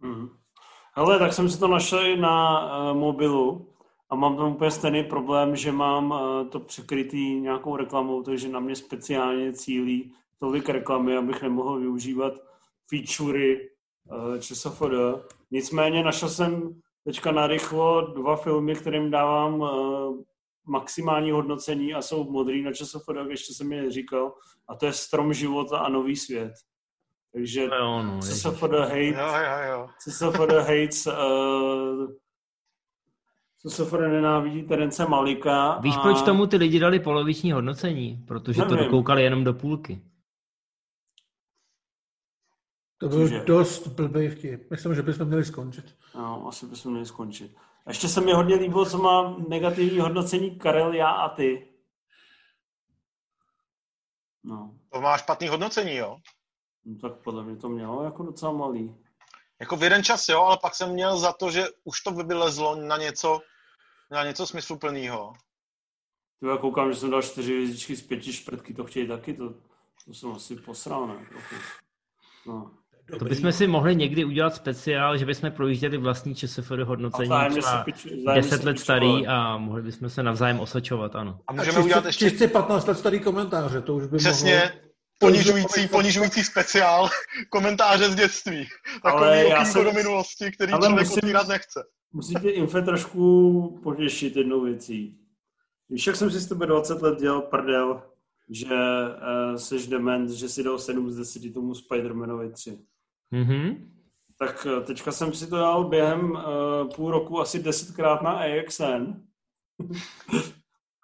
Speaker 1: Mhm. Hele, tak jsem si to našel i na uh, mobilu a mám tam úplně stejný problém, že mám uh, to překrytý nějakou reklamou, takže na mě speciálně cílí tolik reklamy, abych nemohl využívat featurey ČSFD. Nicméně našel jsem teďka narychlo dva filmy, kterým dávám uh, maximální hodnocení a jsou modrý na ČSFD, jak ještě jsem je neříkal, a to je Strom života a Nový svět. Takže
Speaker 4: To jo, no.
Speaker 1: CSFD hate,
Speaker 3: Jo, jo, jo.
Speaker 1: CSFD hates, uh, CSFD nenávidí Terence Malika.
Speaker 4: Víš,
Speaker 1: a...
Speaker 4: proč tomu ty lidi dali poloviční hodnocení? Protože to
Speaker 1: Nevím.
Speaker 4: dokoukali jenom do půlky.
Speaker 2: To byl
Speaker 1: Cože?
Speaker 2: dost blbý vtip. Myslím, že bychom měli skončit.
Speaker 1: No, asi bychom měli skončit. A ještě se mi hodně líbilo, co má negativní hodnocení Karel, já a ty. No,
Speaker 3: To má špatný hodnocení, jo.
Speaker 1: no tak podle mě to mělo jako docela malý.
Speaker 3: Jako v jeden čas, jo, ale pak jsem měl za to, že už to vylezlo na něco, na něco smysluplného.
Speaker 1: Ty já koukám, že jsem dal čtyři hvězdičky z pěti šprtky, to chtějí taky, to, to jsem asi posral, ne? Trochu. No.
Speaker 4: To bychom si mohli někdy udělat speciál, že bychom projížděli vlastní ČSFD hodnocení
Speaker 1: vzájemně
Speaker 4: třeba
Speaker 1: se pič- vzájemně
Speaker 4: 10
Speaker 1: se
Speaker 4: let starý a mohli bychom se navzájem osočovat, ano.
Speaker 3: A
Speaker 2: A
Speaker 3: můžeme
Speaker 2: čistě,
Speaker 3: udělat ještě
Speaker 2: čistě 15 let starý komentáře, to už by
Speaker 3: přesně
Speaker 2: mohlo...
Speaker 3: ponižující, ponižující speciál komentáře z dětství.
Speaker 1: Ale
Speaker 3: Takový
Speaker 1: já
Speaker 3: okýnko
Speaker 1: jsem-
Speaker 3: do minulosti, který
Speaker 1: Ale
Speaker 3: člověk
Speaker 1: musím-
Speaker 3: otvírat nechce.
Speaker 1: Musíte Infe trošku potěšit jednou věcí. Víš, jak jsem si s tebe 20 let dělal prdel, že uh, seš dement, že si dal 7 z 10 tomu Spider-Manovi 3.
Speaker 4: Mhm.
Speaker 1: Tak eh, teďka jsem si to dal během uh, půl roku asi desetkrát na AXN.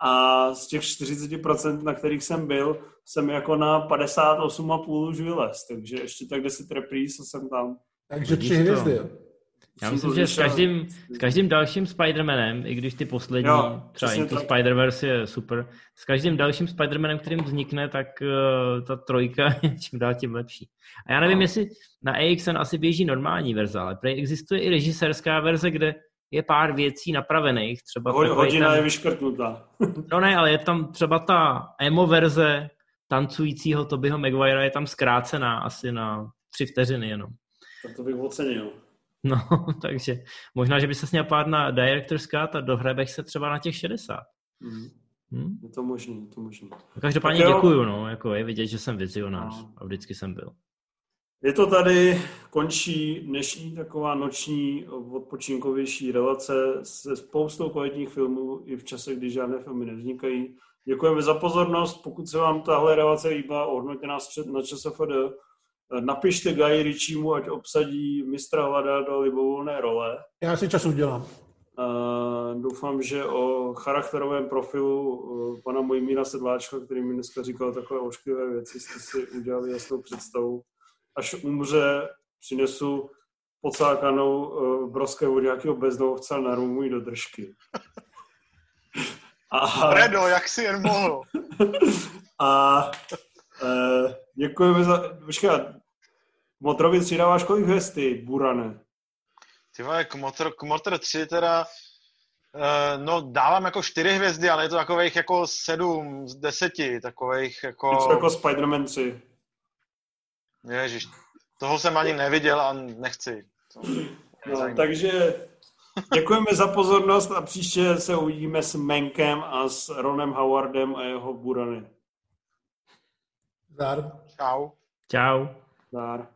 Speaker 1: A z těch 40%, na kterých jsem byl, jsem jako na 58,5 už vylez. Takže ještě tak 10 repríz a jsem tam.
Speaker 2: Takže tři hvězdy, jo.
Speaker 4: Já myslím, že s každým, s každým dalším Spider-Manem, i když ty poslední,
Speaker 1: Jo,
Speaker 4: třeba Into
Speaker 1: tak.
Speaker 4: Spider-Verse je super, s každým dalším Spider-Manem, kterým vznikne, tak uh, ta trojka je čím dál tím lepší. A já nevím,
Speaker 1: No.
Speaker 4: jestli na AXN asi běží normální verze, ale prej existuje i režisérská verze, kde je pár věcí napravených, třeba
Speaker 1: Ho, hodina
Speaker 4: ten,
Speaker 1: je vyškrtnutá.
Speaker 4: No ne, ale je tam třeba ta emo verze tancujícího Tobyho Maguirea je tam zkrácená asi na tři vteřiny jenom.
Speaker 1: Tak to bych ocenil.
Speaker 4: No, takže možná, že by se měl pát na Director's Cut a dohrabeš se třeba na těch 60.
Speaker 1: Mhm.
Speaker 4: Hm?
Speaker 1: Je to možný, je to možný.
Speaker 4: Každopádně
Speaker 1: Tak jo.
Speaker 4: děkuju, no, jako je vidět, že jsem vizionář
Speaker 1: No.
Speaker 4: a vždycky jsem byl.
Speaker 1: Je to tady, končí dnešní taková noční odpočinkovější relace se spoustou kvalitních filmů i v čase, kdy žádné filmy nevznikají. Děkujeme za pozornost. Pokud se vám tahle relace líbá, ohodnoťte nás na ČSFD. Napište Guy Ritchiemu, ať obsadí mistra Hlada do libovolné role.
Speaker 2: Já si čas udělám.
Speaker 1: Uh, doufám, že o charakterovém profilu uh, pana Mojmíra Sedláčka, který mi dneska říkal takové ošklivé věci, jste si udělali jasnou představu. Až umře, přinesu pocákanou uh, broské od nějakého bezdomovce na rumu do držky.
Speaker 3: A... Redo, jak si jen mohl.
Speaker 1: a uh, děkujeme za... Počkat, Motrovi 3 dáváš kolik hvězdy, Burane?
Speaker 3: Ty vole, k, motor, k Motor 3 teda, uh, no dávám jako 4 hvězdy, ale je to takových jako 7 z 10, takových jako...
Speaker 1: Něco jako Spider-Man 3.
Speaker 3: Ježiš, toho jsem ani neviděl a nechci. To
Speaker 1: no, takže děkujeme za pozornost a příště se uvidíme s Menkem a s Ronem Howardem a jeho Burany.
Speaker 2: Zdar.
Speaker 3: Čau.
Speaker 4: Čau.
Speaker 1: Zdar.